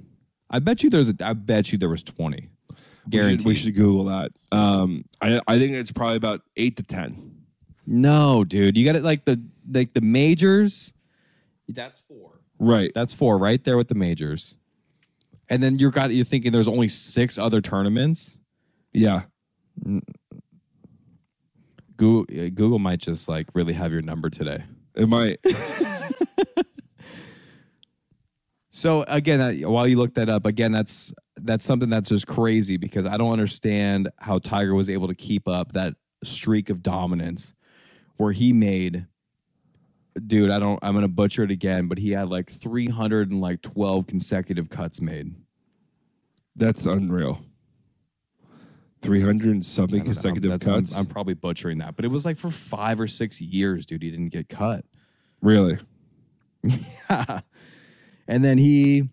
I bet you there's a. I bet you there was twenty. We should, we should Google that. Um, I I think it's probably about eight to ten. No, dude, you got it like the like the majors. That's four. Right. That's four right there with the majors. And then you're got you're thinking there's only six other tournaments. Yeah. Google Google might just like really have your number today. It might. So again, while you look that up, again, that's that's something that's just crazy because I don't understand how Tiger was able to keep up that streak of dominance where he made dude, I don't I'm gonna butcher it again, but he had like 312 consecutive cuts made. That's unreal. Three hundred and something don't know, consecutive I'm- cuts. I'm, probably butchering that, but it was like for five or six years, dude. He didn't get cut. really? Yeah. And then he,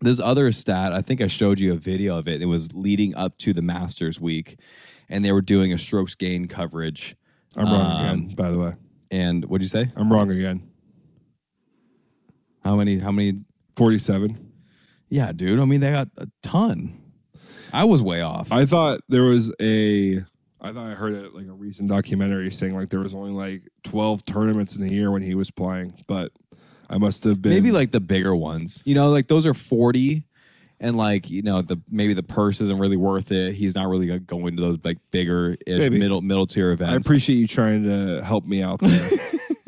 this other stat, I think I showed you a video of it. It was leading up to the Masters week, and they were doing a strokes gain coverage. I'm wrong Um, again. By the way, And what'd you say? I'm wrong again. How many? How many? Forty-seven. Yeah, dude. I mean, they got a ton. I was way off. I thought there was a. I thought I heard it like a recent documentary saying like there was only like twelve tournaments in a year when he was playing, but I must have been maybe like the bigger ones. You know, like those are forty, and like you know the maybe the purse isn't really worth it. He's not really gonna those like bigger middle middle tier events. I appreciate you trying to help me out there.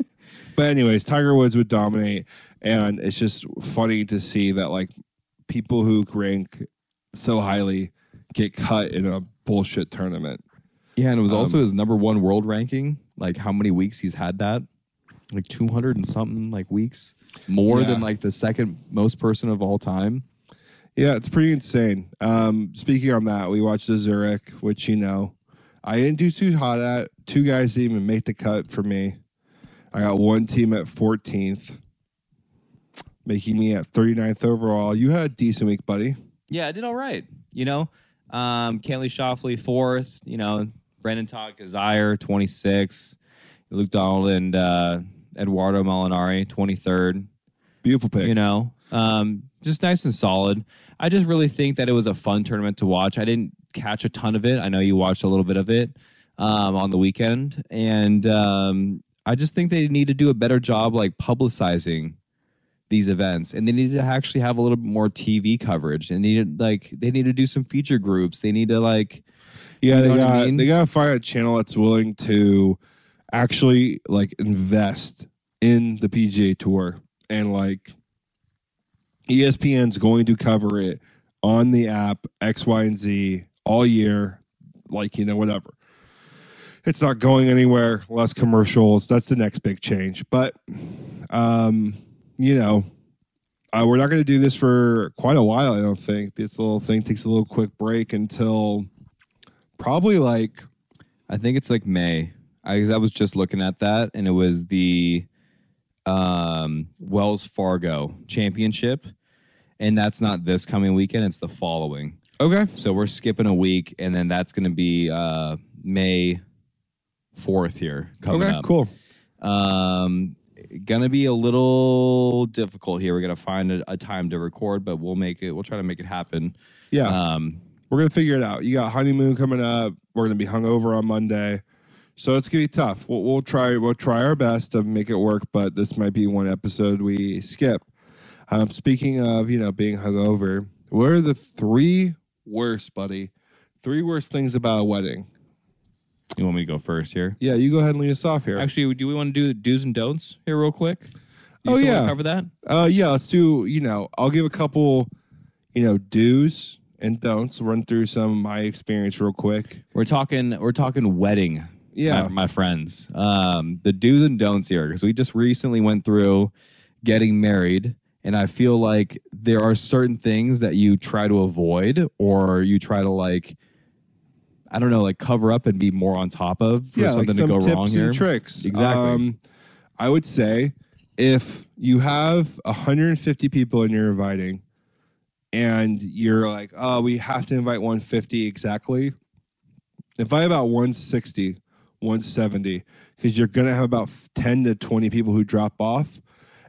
but anyways, Tiger Woods would dominate, and it's just funny to see that like people who rank so highly get cut in a bullshit tournament. Yeah, and it was Um, also his number one world ranking. Like how many weeks he's had that? Like two hundred and something like weeks, more Yeah. than like the second most person of all time. Yeah, it's pretty insane. Um, speaking on that, we watched the Zurich, which you know, I didn't do too hot at. Two guys didn't even make the cut for me. I got one team at 14th, making me at 39th overall. You had a decent week, buddy. Yeah, I did all right. You know, um, Cantlay Schauffele fourth. You know, Brendon Todd Kizzire twenty six, Luke Donald and uh, Edoardo Molinari twenty third. Beautiful pick. You know, um, just nice and solid. I just really think that it was a fun tournament to watch. I didn't catch a ton of it. I know you watched a little bit of it um, on the weekend, and um, I just think they need to do a better job like publicizing these events and they need to actually have a little bit more TV coverage and need like they need to do some feature groups they need to like Yeah, You they know I got mean? they gotta find a channel that's willing to actually like invest in the PGA Tour and like ESPN's going to cover it on the app X, Y, and Z all year, like you know whatever. It's not going anywhere. Less commercials. That's the next big change. But um, you know, uh, we're not going to do this for quite a while. I don't think this little thing takes a little quick break until probably like I think it's like May. I, I was just looking at that, and it was the um, Wells Fargo Championship, and that's not this coming weekend; it's the following. okay. So we're skipping a week, and then that's going to be uh, May fourth here coming Okay, up. cool. Um, gonna be a little difficult here. We're gonna find a, a time to record, but we'll make it. We'll try to make it happen. Yeah, Um, we're gonna figure it out. You got honeymoon coming up. We're gonna be hungover on Monday, so it's gonna be tough. We'll, we'll try. We'll try our best to make it work, but this might be one episode we skip. Um, speaking of, you know, being hungover, what are the three worst, buddy? Three worst things about a wedding. you want me to go first here? Yeah, you go ahead and lead us off here. actually do we want to do do's and don'ts here real quick you Oh, yeah. cover that Uh, yeah, let's do. You know, I'll give a couple, you know, do's and don'ts. Run through some of my experience real quick. We're talking. We're talking wedding. Yeah. my, my friends. Um, the do's and don'ts here because we just recently went through getting married, and I feel like there are certain things that you try to avoid or you try to like. I don't know, like cover up and be more on top of for yeah, something like to go tips wrong here. and tricks. Exactly. Um, I would say if you have 150 people and you're inviting, and you're like, oh, we have to invite 150 exactly. Invite about 160, 170, because you're gonna have about 10 to 20 people who drop off,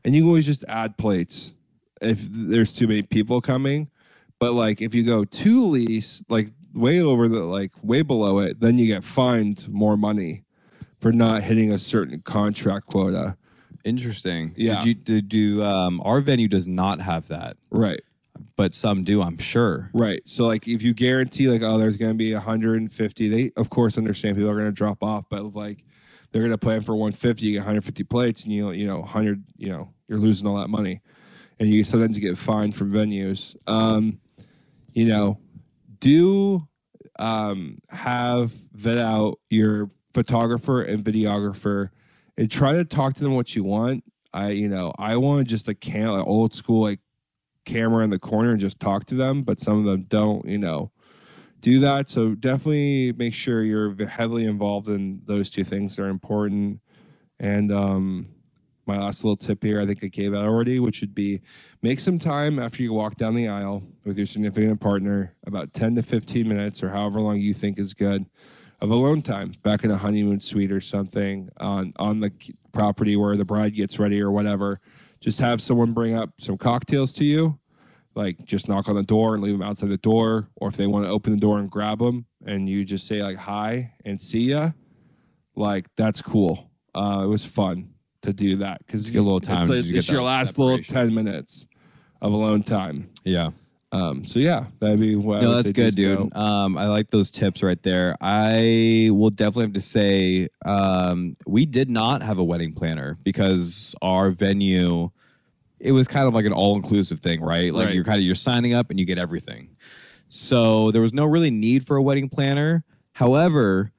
and you can always just add plates if there's too many people coming. But like if you go to lease, like way over the like way below it, then you get fined more money for not hitting a certain contract quota. Interesting. Yeah. Did you did do um our venue does not have that, Right. But some do, I'm sure. Right. So like if you guarantee like oh there's going to be 150, they of course understand people are going to drop off, but like they're going to plan for 150, you get 150 plates and you you know 100, you know, you're losing all that money. And you sometimes you get fined from venues. Um you know, do um have vet out your photographer and videographer and try to talk to them what you want. I you know, I want just a can like old school like camera in the corner and just talk to them, but some of them don't, you know, do that. So definitely make sure you're heavily involved in those two things They're important. And um, my last little tip here, I think I gave out already, which would be make some time after you walk down the aisle with your significant partner, about 10 to 15 minutes or however long you think is good of alone time back in a honeymoon suite or something on on the property where the bride gets ready or whatever just have someone bring up some cocktails to you like just knock on the door and leave them outside the door or if they want to open the door and grab them and you just say like hi and see ya like that's cool. Uh it was fun to do that because get a little time it's, like- get it's your last little 10 minutes of alone time. Yeah. Um so yeah that'd be what No, that's good, dude. go. Um, I like those tips right there. I will definitely have to say, um, we did not have a wedding planner because our venue, it was kind of like an all-inclusive thing, right? Like Right. you're kind of you're signing up and you get everything. So there was no really need for a wedding planner. However,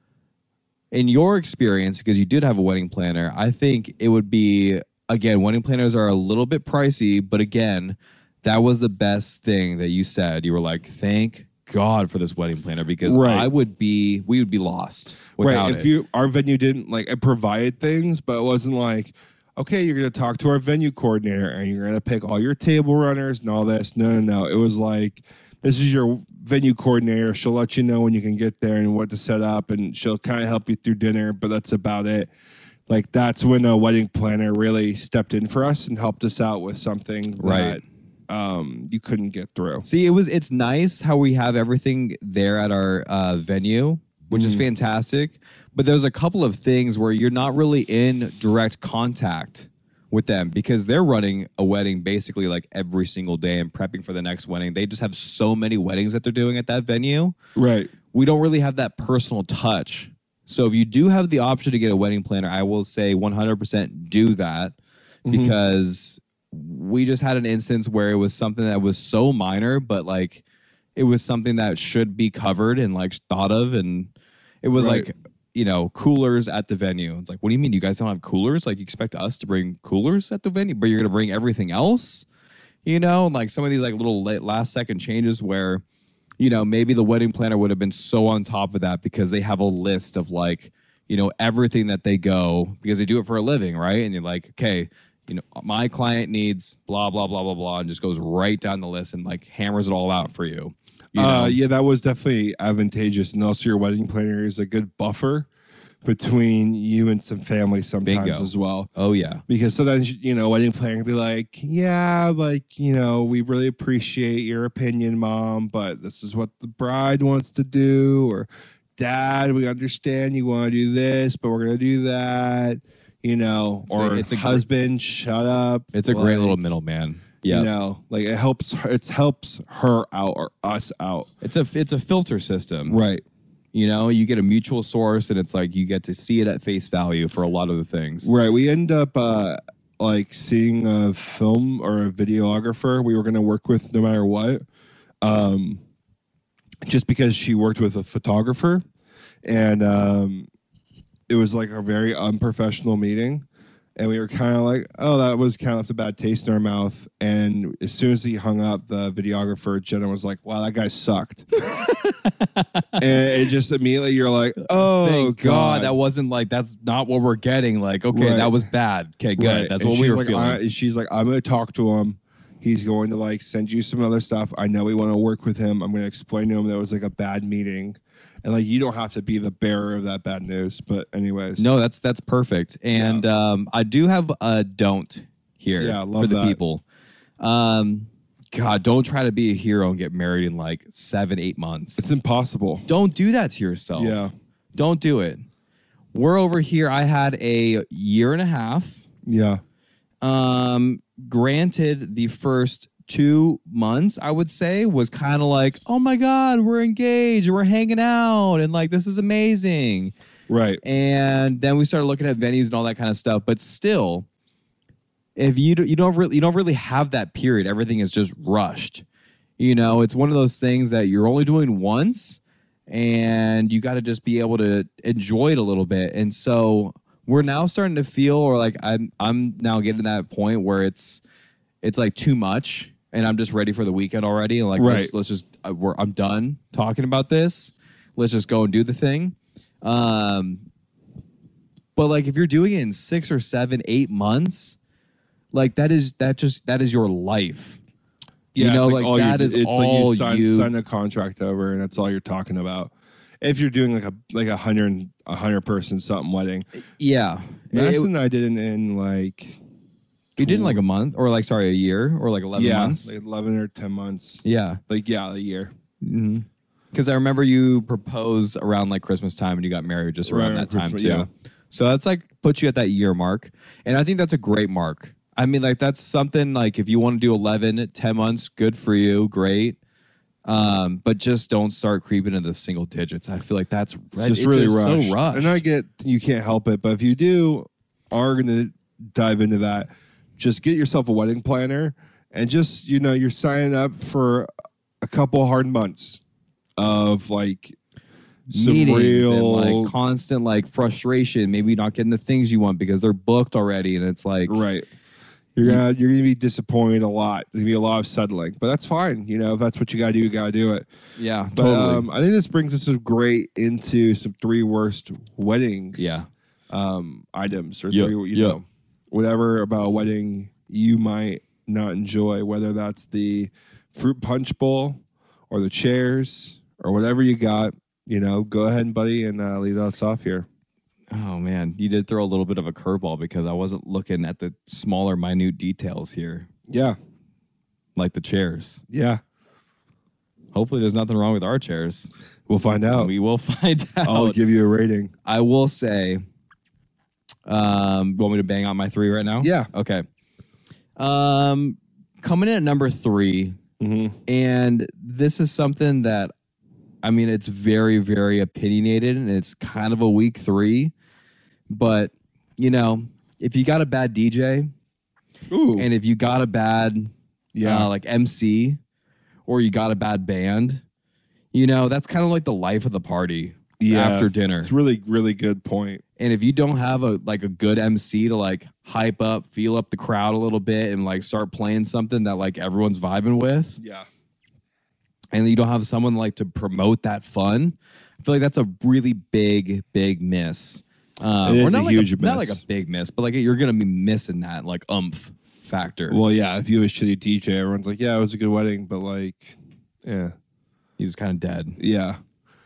in your experience, because you did have a wedding planner, I think it would be again, wedding planners are a little bit pricey, but again, that was the best thing that you said. You were like, thank God for this wedding planner because Right. I would be, we would be lost without right it. if you our venue didn't like it provided things but it wasn't like okay you're gonna talk to our venue coordinator and you're gonna pick all your table runners and all this no no no it was like this is your venue coordinator she'll let you know when you can get there and what to set up and she'll kind of help you through dinner but that's about it like that's when a wedding planner really stepped in for us and helped us out with something Right. Um you couldn't get through See, it was it's nice how we have everything there at our uh, venue, which is fantastic. But there's a couple of things where you're not really in direct contact with them because they're running a wedding basically like every single day and prepping for the next wedding. They just have so many weddings that they're doing at that venue. right We don't really have that personal touch. So if you do have the option to get a wedding planner, I will say 100% do that because we just had an instance where it was something that was so minor, but like it was something that should be covered and like thought of. And it was Right. like, you know, coolers at the venue. It's like, what do you mean you guys don't have coolers? Like, you expect us to bring coolers at the venue, but you're going to bring everything else? You know, and like some of these like little late, last second changes where, you know, maybe the wedding planner would have been so on top of that because they have a list of like, you know, everything that they go because they do it for a living, right? And you're like, okay, you know, my client needs blah blah blah blah blah, and just goes right down the list and like hammers it all out for you. you know? Uh, yeah, that was definitely advantageous, and also your wedding planner is a good buffer between you and some family sometimes Bingo. as well. oh yeah, Because sometimes you know, wedding planner can be like, "Yeah, like you know, we really appreciate your opinion, mom, but this is what the bride wants to do," or "Dad, we understand you want to do this, but we're gonna do that." You know, It's a- or it's a husband, shut up. it's a great little middleman. Yeah, You know, like it helps. It helps her out or us out. it's a it's a filter system. Right. You know, you get a mutual source, and it's like you get to see it at face value for a lot of the things. Right. We end up uh, like seeing a film or a videographer we were going to work with no matter what. Um, just because she worked with a photographer, and um, it was like a very unprofessional meeting. And we were kind of like, oh, that was kind of left a bad taste in our mouth. And as soon as he hung up, the videographer, Jenna, was like, wow, that guy sucked. and it just immediately, you're like, oh, Thank God. God. that wasn't like that's not what we're getting. Like, okay, Right. that was bad. Okay, good. Right. That's And what we she's were like, feeling. I, she's like, I'm going to talk to him. He's going to like send you some other stuff. I know we want to work with him. I'm going to explain to him that it was like a bad meeting, and like you don't have to be the bearer of that bad news. But anyways, No, that's that's perfect. And um, I do have a don't here Yeah, love for the that. people. Um, God, don't try to be a hero and get married in like seven, eight months. It's impossible. don't do that to yourself. Yeah. Don't do it. We're over here. I had a year and a half. Yeah. Um, granted, the first two months, I would say, was kind of like, oh my God, we're engaged, we're hanging out, and like this is amazing. Right. And then we started looking at venues and all that kind of stuff. But still, if you do, you don't really you don't really have that period, everything is just rushed. You know, it's one of those things that you're only doing once, and you got to just be able to enjoy it a little bit. And so we're now starting to feel, or like I'm I'm now getting to that point where it's it's like too much, and I'm just ready for the weekend already. And like Right. let's, let's just uh, we're, I'm done talking about this. Let's just go and do the thing. Um, but like if you're doing it in six or seven, eight months, like that is that just that is your life. Yeah, you know, like, all that you, is it's like all you sign, you- sign a contract over, and that's all you're talking about. If you're doing like a like a hundred a hundred person something wedding, Yeah, It- and I did it in like you did in like a month, or like sorry, a year, or like eleven yeah, months. like eleven or ten months. yeah, Like yeah, a year. because I remember you proposed around like Christmas time, and you got married just around Around that time Christmas, too. yeah. So that's like puts you at that year mark, and I think that's a great mark. I mean, like that's something like if you want to do 11, 10 months, good for you, great. Um, but just don't start creeping into the single digits. I feel like that's It's just really rushed. so rushed. And I get you can't help it, but if you do are gonna dive into that, just get yourself a wedding planner and just you know you're signing up for a couple hard months of like some meetings real and like constant like frustration, maybe not getting the things you want because they're booked already, and it's like right. You're gonna you're gonna be disappointed a lot. There's gonna be a lot of settling, but that's fine. You know, if that's what you gotta do, you gotta do it. yeah, But totally. um, I think this brings us great into some three worst weddings. yeah, um, items or Yeah, three, you yeah. know, whatever about a wedding you might not enjoy, whether that's the fruit punch bowl or the chairs or whatever you got. You know, go ahead, buddy, and uh, lead us off here. Oh man, you did throw a little bit of a curveball because I wasn't looking at the smaller, minute details here, Yeah, like the chairs. yeah, Hopefully, there's nothing wrong with our chairs. we'll find out. We will find out. I'll give you a rating. I will say, um, want me to bang out my three right now? Yeah. Okay. Um, coming in at number three, Mm-hmm. and this is something that, I mean, it's very, very opinionated, and it's kind of a week three, but you know, if you got a bad DJ, Ooh, and if you got a bad yeah, uh, like MC or you got a bad band, you know, that's kind of like the life of the party Yeah. after dinner. it's really, really good point. And if you don't have a like a good MC to like hype up, feel up the crowd a little bit and like start playing something that like everyone's vibing with, Yeah, and you don't have someone like to promote that fun, I feel like that's a really big, big miss. Um, It or not a like huge Not like a big miss, but like you're gonna be missing that like umph factor. well, yeah. If you have a shitty DJ, everyone's like, "Yeah, it was a good wedding," but like, yeah, He's kind of dead, yeah,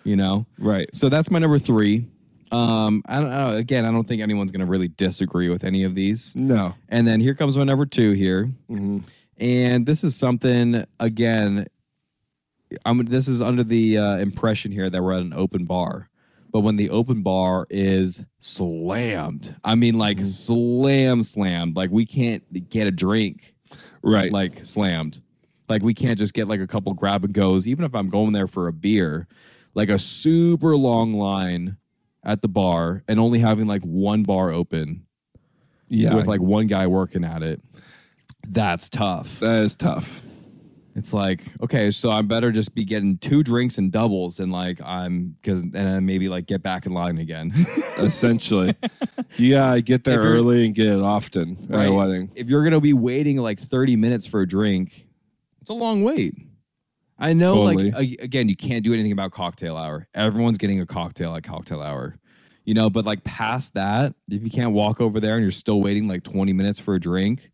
you know. right. So that's my number three. Um, I don't, don't, again, I don't think anyone's gonna really disagree with any of these. No, And then here comes my number two here, Mhm. and this is something again. I'm this is under the uh, impression here that we're at an open bar, but when the open bar is slammed, I mean like slam slammed, like we can't get a drink right. like slammed. Like we can't just get like a couple grab and goes, even if I'm going there for a beer, like a super long line at the bar and only having like one bar open yeah, with like one guy working at it. That's tough. that is tough. It's like, okay, so I better just be getting two drinks and doubles and like I'm cause and then maybe like get back in line again. essentially. yeah gotta get there early and get it often at Right. a wedding. if you're gonna be waiting like 30 minutes for a drink, it's a long wait. I know, Totally. like again, you can't do anything about cocktail hour. Everyone's getting a cocktail at cocktail hour, you know. But like past that, if you can't walk over there and you're still waiting like 20 minutes for a drink,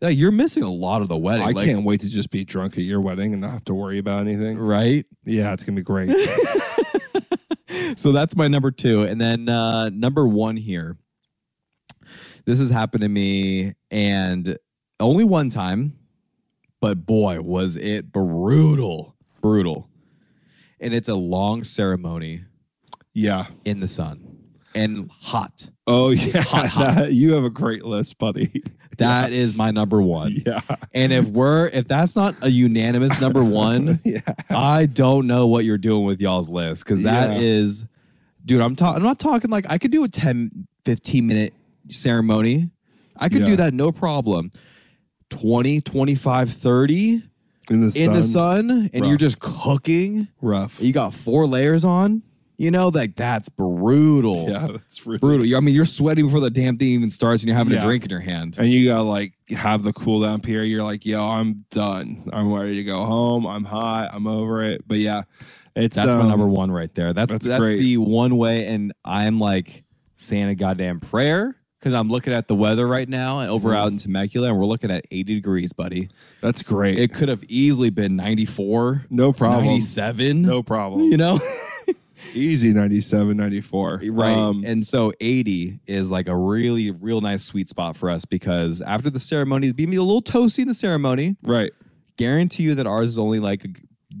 like you're missing a lot of the wedding. I like, can't wait to just be drunk at your wedding and not have to worry about anything. Right. Yeah, it's gonna be great. so that's my number two. And then uh, number one here. This has happened to me, and only one time, but boy, was it brutal, brutal. And it's a long ceremony Yeah. in the sun and hot. Oh yeah. Hot, hot. you have a great list, buddy. That is my number one. Yeah. And if we're if that's not a unanimous number one, Yeah. I don't know what you're doing with y'all's list because that Yeah. is, dude. I'm talking. I'm not talking like I could do a 10, 15 minute ceremony. I could do Yeah. that no problem. 20, 25, 30 In the sun. in the sun, and you're just cooking. Rough. You got four layers on. You know, like that's brutal. Yeah, that's really Brutal. I mean, you're sweating before the damn thing even starts, and you're having Yeah. a drink in your hand. And you gotta like have the cool down period. You're like, yo, I'm done. I'm ready to go home. I'm hot. I'm over it. But yeah, it's That's my um, number one right there. That's that's that's, the one way, and I'm like saying a goddamn prayer because I'm looking at the weather right now and over out in Temecula, and we're looking at 80 degrees, buddy. That's great. It could have easily been 94, no problem. 97. No problem. you know, Easy 97, 94. right? Um, and so 80 is like a really, real nice sweet spot for us because after the ceremony, being a little toasty in the ceremony. right. Guarantee you that ours is only like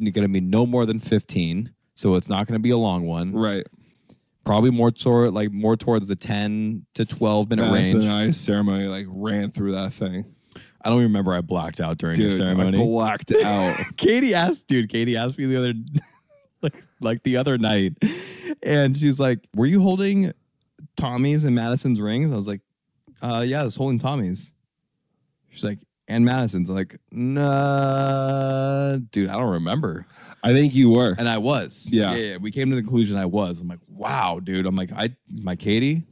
going to be no more than 15. So it's not going to be a long one. Right. Probably more toward like more towards the 10 to 12 minute That's range a nice ceremony. Like ran through that thing. i don't even remember i blacked out during the Dude, I ceremony blacked out. katie asked dude katie asked me the other like like the other night and she's like were you holding tommy's and madison's rings i was like uh yeah i was holding tommy's she's like and madison's like nah dude i don't remember I think you were. And I was. Yeah. yeah. We came to the conclusion I was. I'm like, wow, dude. I'm like, I my Katie.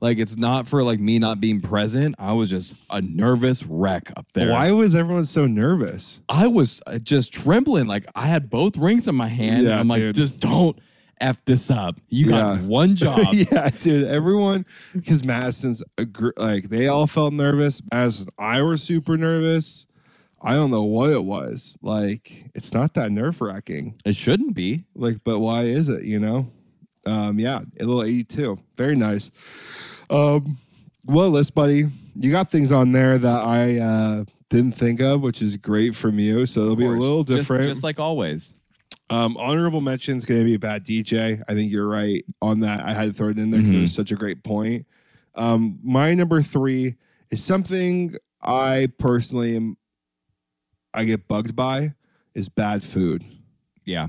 Like it's not for like me not being present. I was just a nervous wreck up there. Why was everyone so nervous? I was uh, just trembling. Like I had both rings in my hand. Yeah, I'm like, dude. just don't f this up. You got Yeah. one job. yeah, dude. Everyone, because Madison's like they all felt nervous. Madison, and I were super nervous. I don't know what it was. Like it's not that nerve wracking. It shouldn't be. Like, but why is it? You know? Um, yeah, a little eighty-two. Very nice. Um, well, list, buddy. You got things on there that I uh, didn't think of, which is great from you. So it'll be a little Just- different. just like always. Um, honorable mention is going to be a bad DJ. I think you're right on that. I had to throw it in there because it Mhm. was such a great point. Um, my number three is something I personally am. I get bugged by is bad food. Yeah.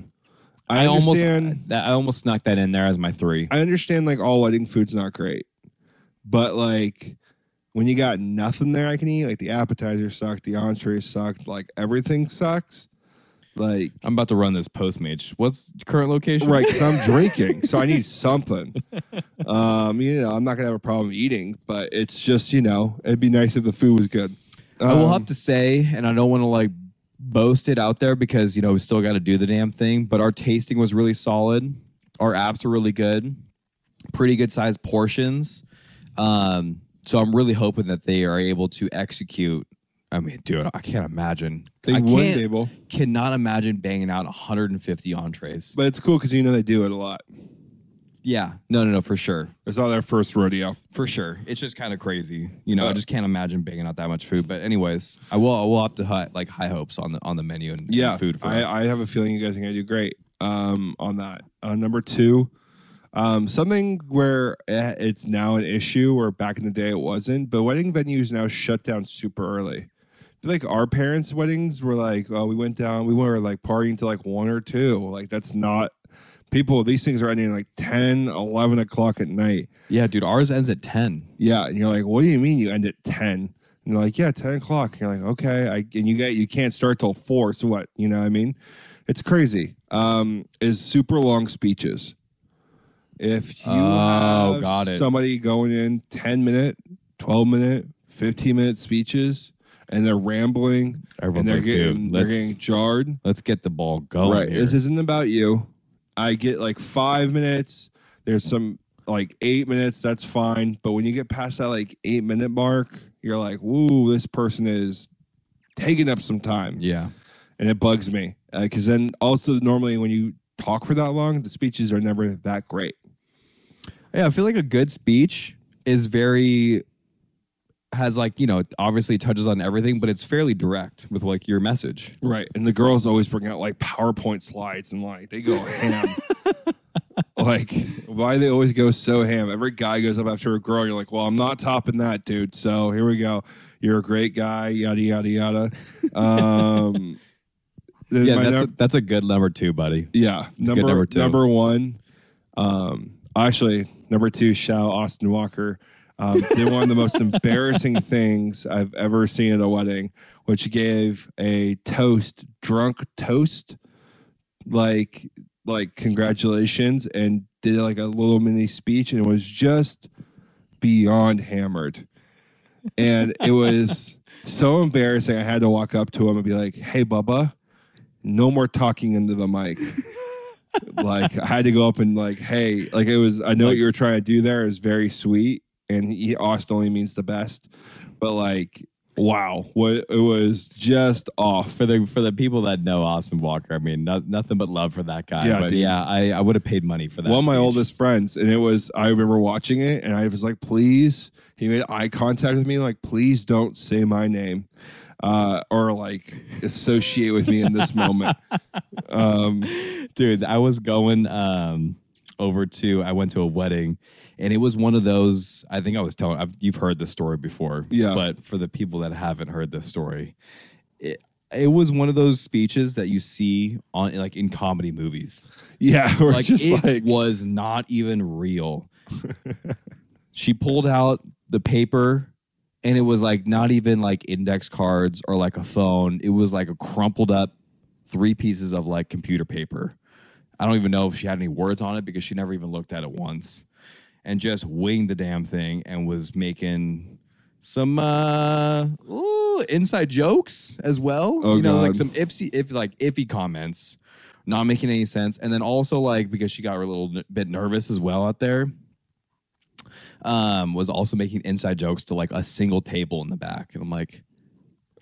I, almost understand. that I almost snuck that in there as my three. I understand like all wedding food's not great, but like when you got nothing there I can eat, like the appetizer sucked, the entree sucked, like everything sucks. Like I'm about to run this Postmates. What's current location? Right, because I'm drinking, so I need something. Um, you know, I'm not gonna have a problem eating, but it's just you know, it'd be nice if the food was good. I will Um, have to say, and I don't want to like boast it out there because you know we still got to do the damn thing. But our tasting was really solid. Our apps are really good, pretty good sized portions. Um, so I'm really hoping that they are able to execute. I mean, dude, I can't imagine. They I can't, able, cannot imagine banging out 150 entrees. but it's cool because you know they do it a lot. yeah, no, no, no, for sure. It's not their first rodeo. For sure. It's just kind of crazy. You know, I Uh, just can't imagine banging out that much food. But anyways, I will I will have to high, like high hopes on the on the menu and, and Yeah, food for I, us. I have a feeling you guys are gonna do great um, on that. Uh, number two, um, something where eh, it's now an issue, or back in the day it wasn't, but wedding venues now shut down super early. Like our parents' weddings were like, oh, we went down, we were like partying to like one or two. Like that's not people. These things are ending like 10, 11 o'clock at night. yeah, dude, ours ends at 10. Yeah, and you're like, what do you mean you end at ten? And you're like, yeah, ten o'clock. And you're like, okay, I, and you get you can't start till four. So what? You know, what I mean, it's crazy. Um, is super long speeches. If you Oh, have somebody going in ten minute, twelve minute, fifteen minute speeches, and they're rambling Everyone's and they're like, getting dude, they're getting jarred. let's get the ball going. Right. here. This isn't about you. I get like five minutes. There's some like eight minutes. That's fine. But when you get past that like eight minute mark, you're like, "Woo, this person is taking up some time," yeah. and it bugs me uh, because then also normally when you talk for that long, the speeches are never that great. Yeah, I feel like a good speech is very has like you know obviously touches on everything, but it's fairly direct with like your message. Right. And the girls always bring out like PowerPoint slides and like they go ham. like, why they always go so ham? Every guy goes up after a girl. You're like, well, I'm not topping that, dude. So here we go. You're a great guy, yada, yada, yada. Um, Yeah, that's a, that's a good number two, buddy. yeah. Number, number two. number one. Um, actually, number two, shout Austin Walker. Um, did one of the most embarrassing things I've ever seen at a wedding, which gave a toast, drunk toast, like like congratulations, and did like a little mini speech, and it was just beyond hammered, and it was so embarrassing. I had to walk up to him and be like, "Hey, Bubba, no more talking into the mic." like I had to go up and like, hey, like it was. I know what you were trying to do there is very sweet, and he Austin only means the best, but like, wow, what it was just off. For the for the people that know Austin Walker, I mean, no, nothing but love for that guy. Yeah, but dude. yeah, I, I would have paid money for that. One of my speech. oldest friends, and it was. I remember watching it, and I was like, please. He made eye contact with me, like, please don't say my name. Uh, or like associate with me in this moment. Um, dude i was going um over to i went to a wedding and it was one of those i think i was telling I've, you've heard this story before Yeah. but for the people that haven't heard this story it, it was one of those speeches that you see on like in comedy movies. Yeah, like just it like, was not even real. She pulled out the paper and it was like not even like index cards or like a phone. It was like a crumpled up three pieces of like computer paper. I don't even know if she had any words on it because she never even looked at it once and just winged the damn thing and was making some uh ooh, inside jokes as well. Oh, you know like some iffy if like iffy comments not making any sense. And then also like because she got a little bit nervous as well out there um was also making inside jokes to like a single table in the back. And i'm like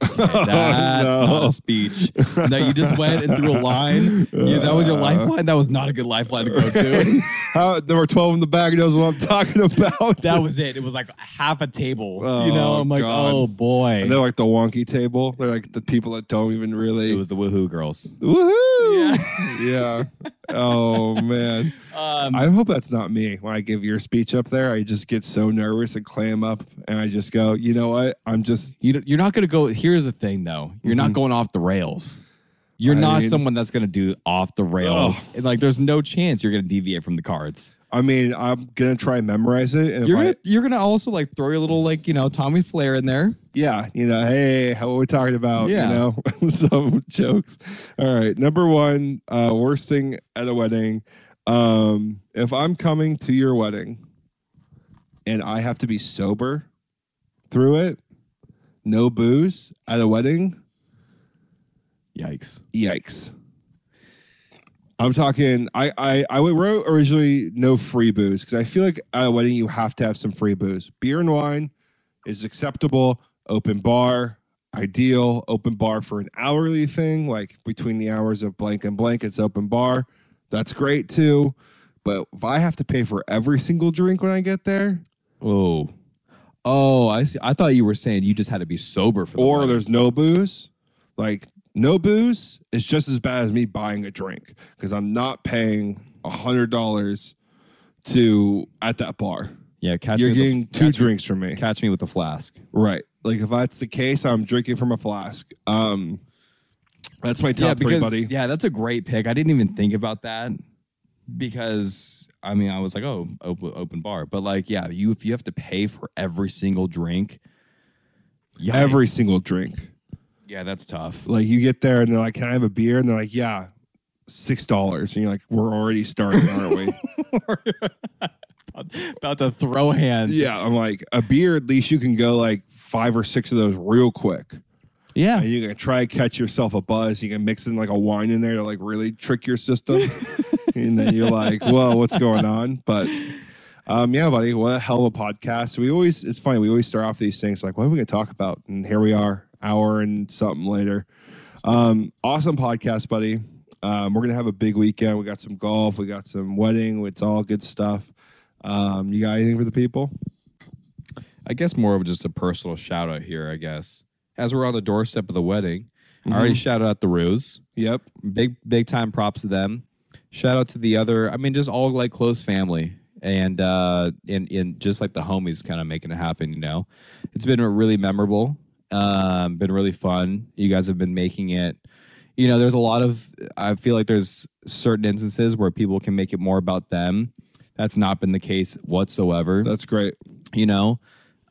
okay, that's no. not a speech no you just went and threw a line yeah, that was your lifeline that was not a good lifeline to go to How, were 12 in the bag knows what I'm talking about. that was it it was like half a table Oh, you know i'm like God. oh boy And they're like the wonky table. They're like the people that don't even really. it was the woohoo girls Woohoo! Yeah. Oh man. um I hope that's not me when I give your speech up there. I just get so nervous and clam up, and I just go, you know what? I'm just. You you're not going to go. Here's the thing, though. You're not going off the rails. You're I not mean- someone that's going to do off the rails. And, like, there's no chance you're going to deviate from the cards. I mean, I'm gonna try and memorize it. And You're I- gonna, you're gonna also like throw your little like you know Tommy Flair in there. yeah, you know, hey, how are we talking about? Yeah. You know, some jokes. All right, number one, uh, worst thing at a wedding. Um, if I'm coming to your wedding and I have to be sober through it, no booze at a wedding, Yikes! yikes. I'm talking. I I I wrote originally no free booze because I feel like at a wedding you have to have some free booze. Beer and wine is acceptable. Open bar, ideal. Open bar for an hourly thing, like between the hours of blank and blank, it's open bar. That's great too. But if I have to pay for every single drink when I get there, Oh, oh, I see. I thought you were saying you just had to be sober for. The or there's no booze, like no booze is just as bad as me buying a drink because I'm not paying a hundred dollars to at that bar. yeah, catch me. You're with the- getting two catch me- drinks from me, Catch me with a flask. right? Like if that's the case, I'm drinking from a flask. Um, that's my top yeah, three, buddy. yeah, that's a great pick. I didn't even think about that because I mean I was like, oh, open, open bar, but like, yeah, you if you have to pay for every single drink, yikes. Every single drink. yeah, that's tough. Like you get there and they're like, "Can I have a beer?" And they're like, "Yeah." Six dollars, and you're like, "We're already starting, aren't we?" About to throw hands. yeah, I'm like, a beer. At least you can go like five or six of those real quick. yeah. And you can try to catch yourself a buzz. You can mix in like a wine in there to like really trick your system. and then you're like, whoa, what's going on? But um, yeah, buddy, what a hell of a podcast. We always, it's funny, we always start off these things like, what are we going to talk about? And here we are, hour and something later. Um, awesome podcast, buddy. Um, we're going to have a big weekend. We got some golf, we got some wedding. It's all good stuff. Um, you got anything for the people? I guess more of just a personal shout out here. I guess as we're on the doorstep of the wedding, I already shouted out the Ruse. Yep. Big big time props to them. Shout out to the other. I mean, just all like close family and uh and in just like the homies kind of making it happen. You know, it's been really memorable. Um, been really fun. You guys have been making it. You know, there's a lot of. I feel like there's certain instances where people can make it more about them. That's not been the case whatsoever That's great. you know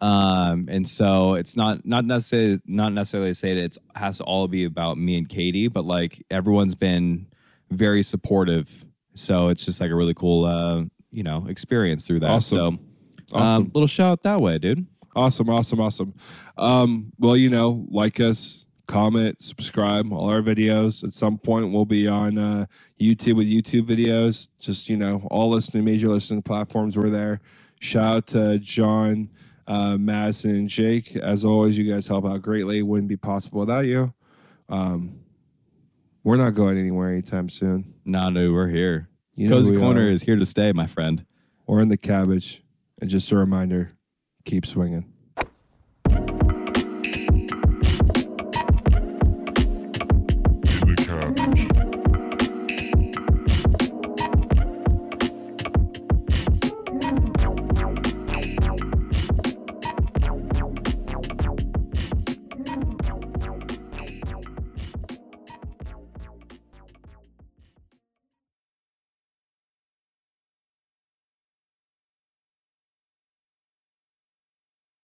um and so it's not not necessarily not necessarily to say that it has to all be about me and katie but like everyone's been very supportive so it's just like a really cool uh you know experience through that Awesome. so um Awesome. little shout out that way dude Awesome, awesome, awesome. Um, well, you know, like us, comment, subscribe, all our videos. At some point, we'll be on uh, YouTube with YouTube videos. Just you know, all listening major listening platforms. We're there. Shout out to John, uh, Madison, and Jake. As always, you guys help out greatly. Wouldn't be possible without you. Um, we're not going anywhere anytime soon. no no we're here You know cozy who we corner are. is here to stay my friend We're in the cabbage. And just a reminder, keep swinging.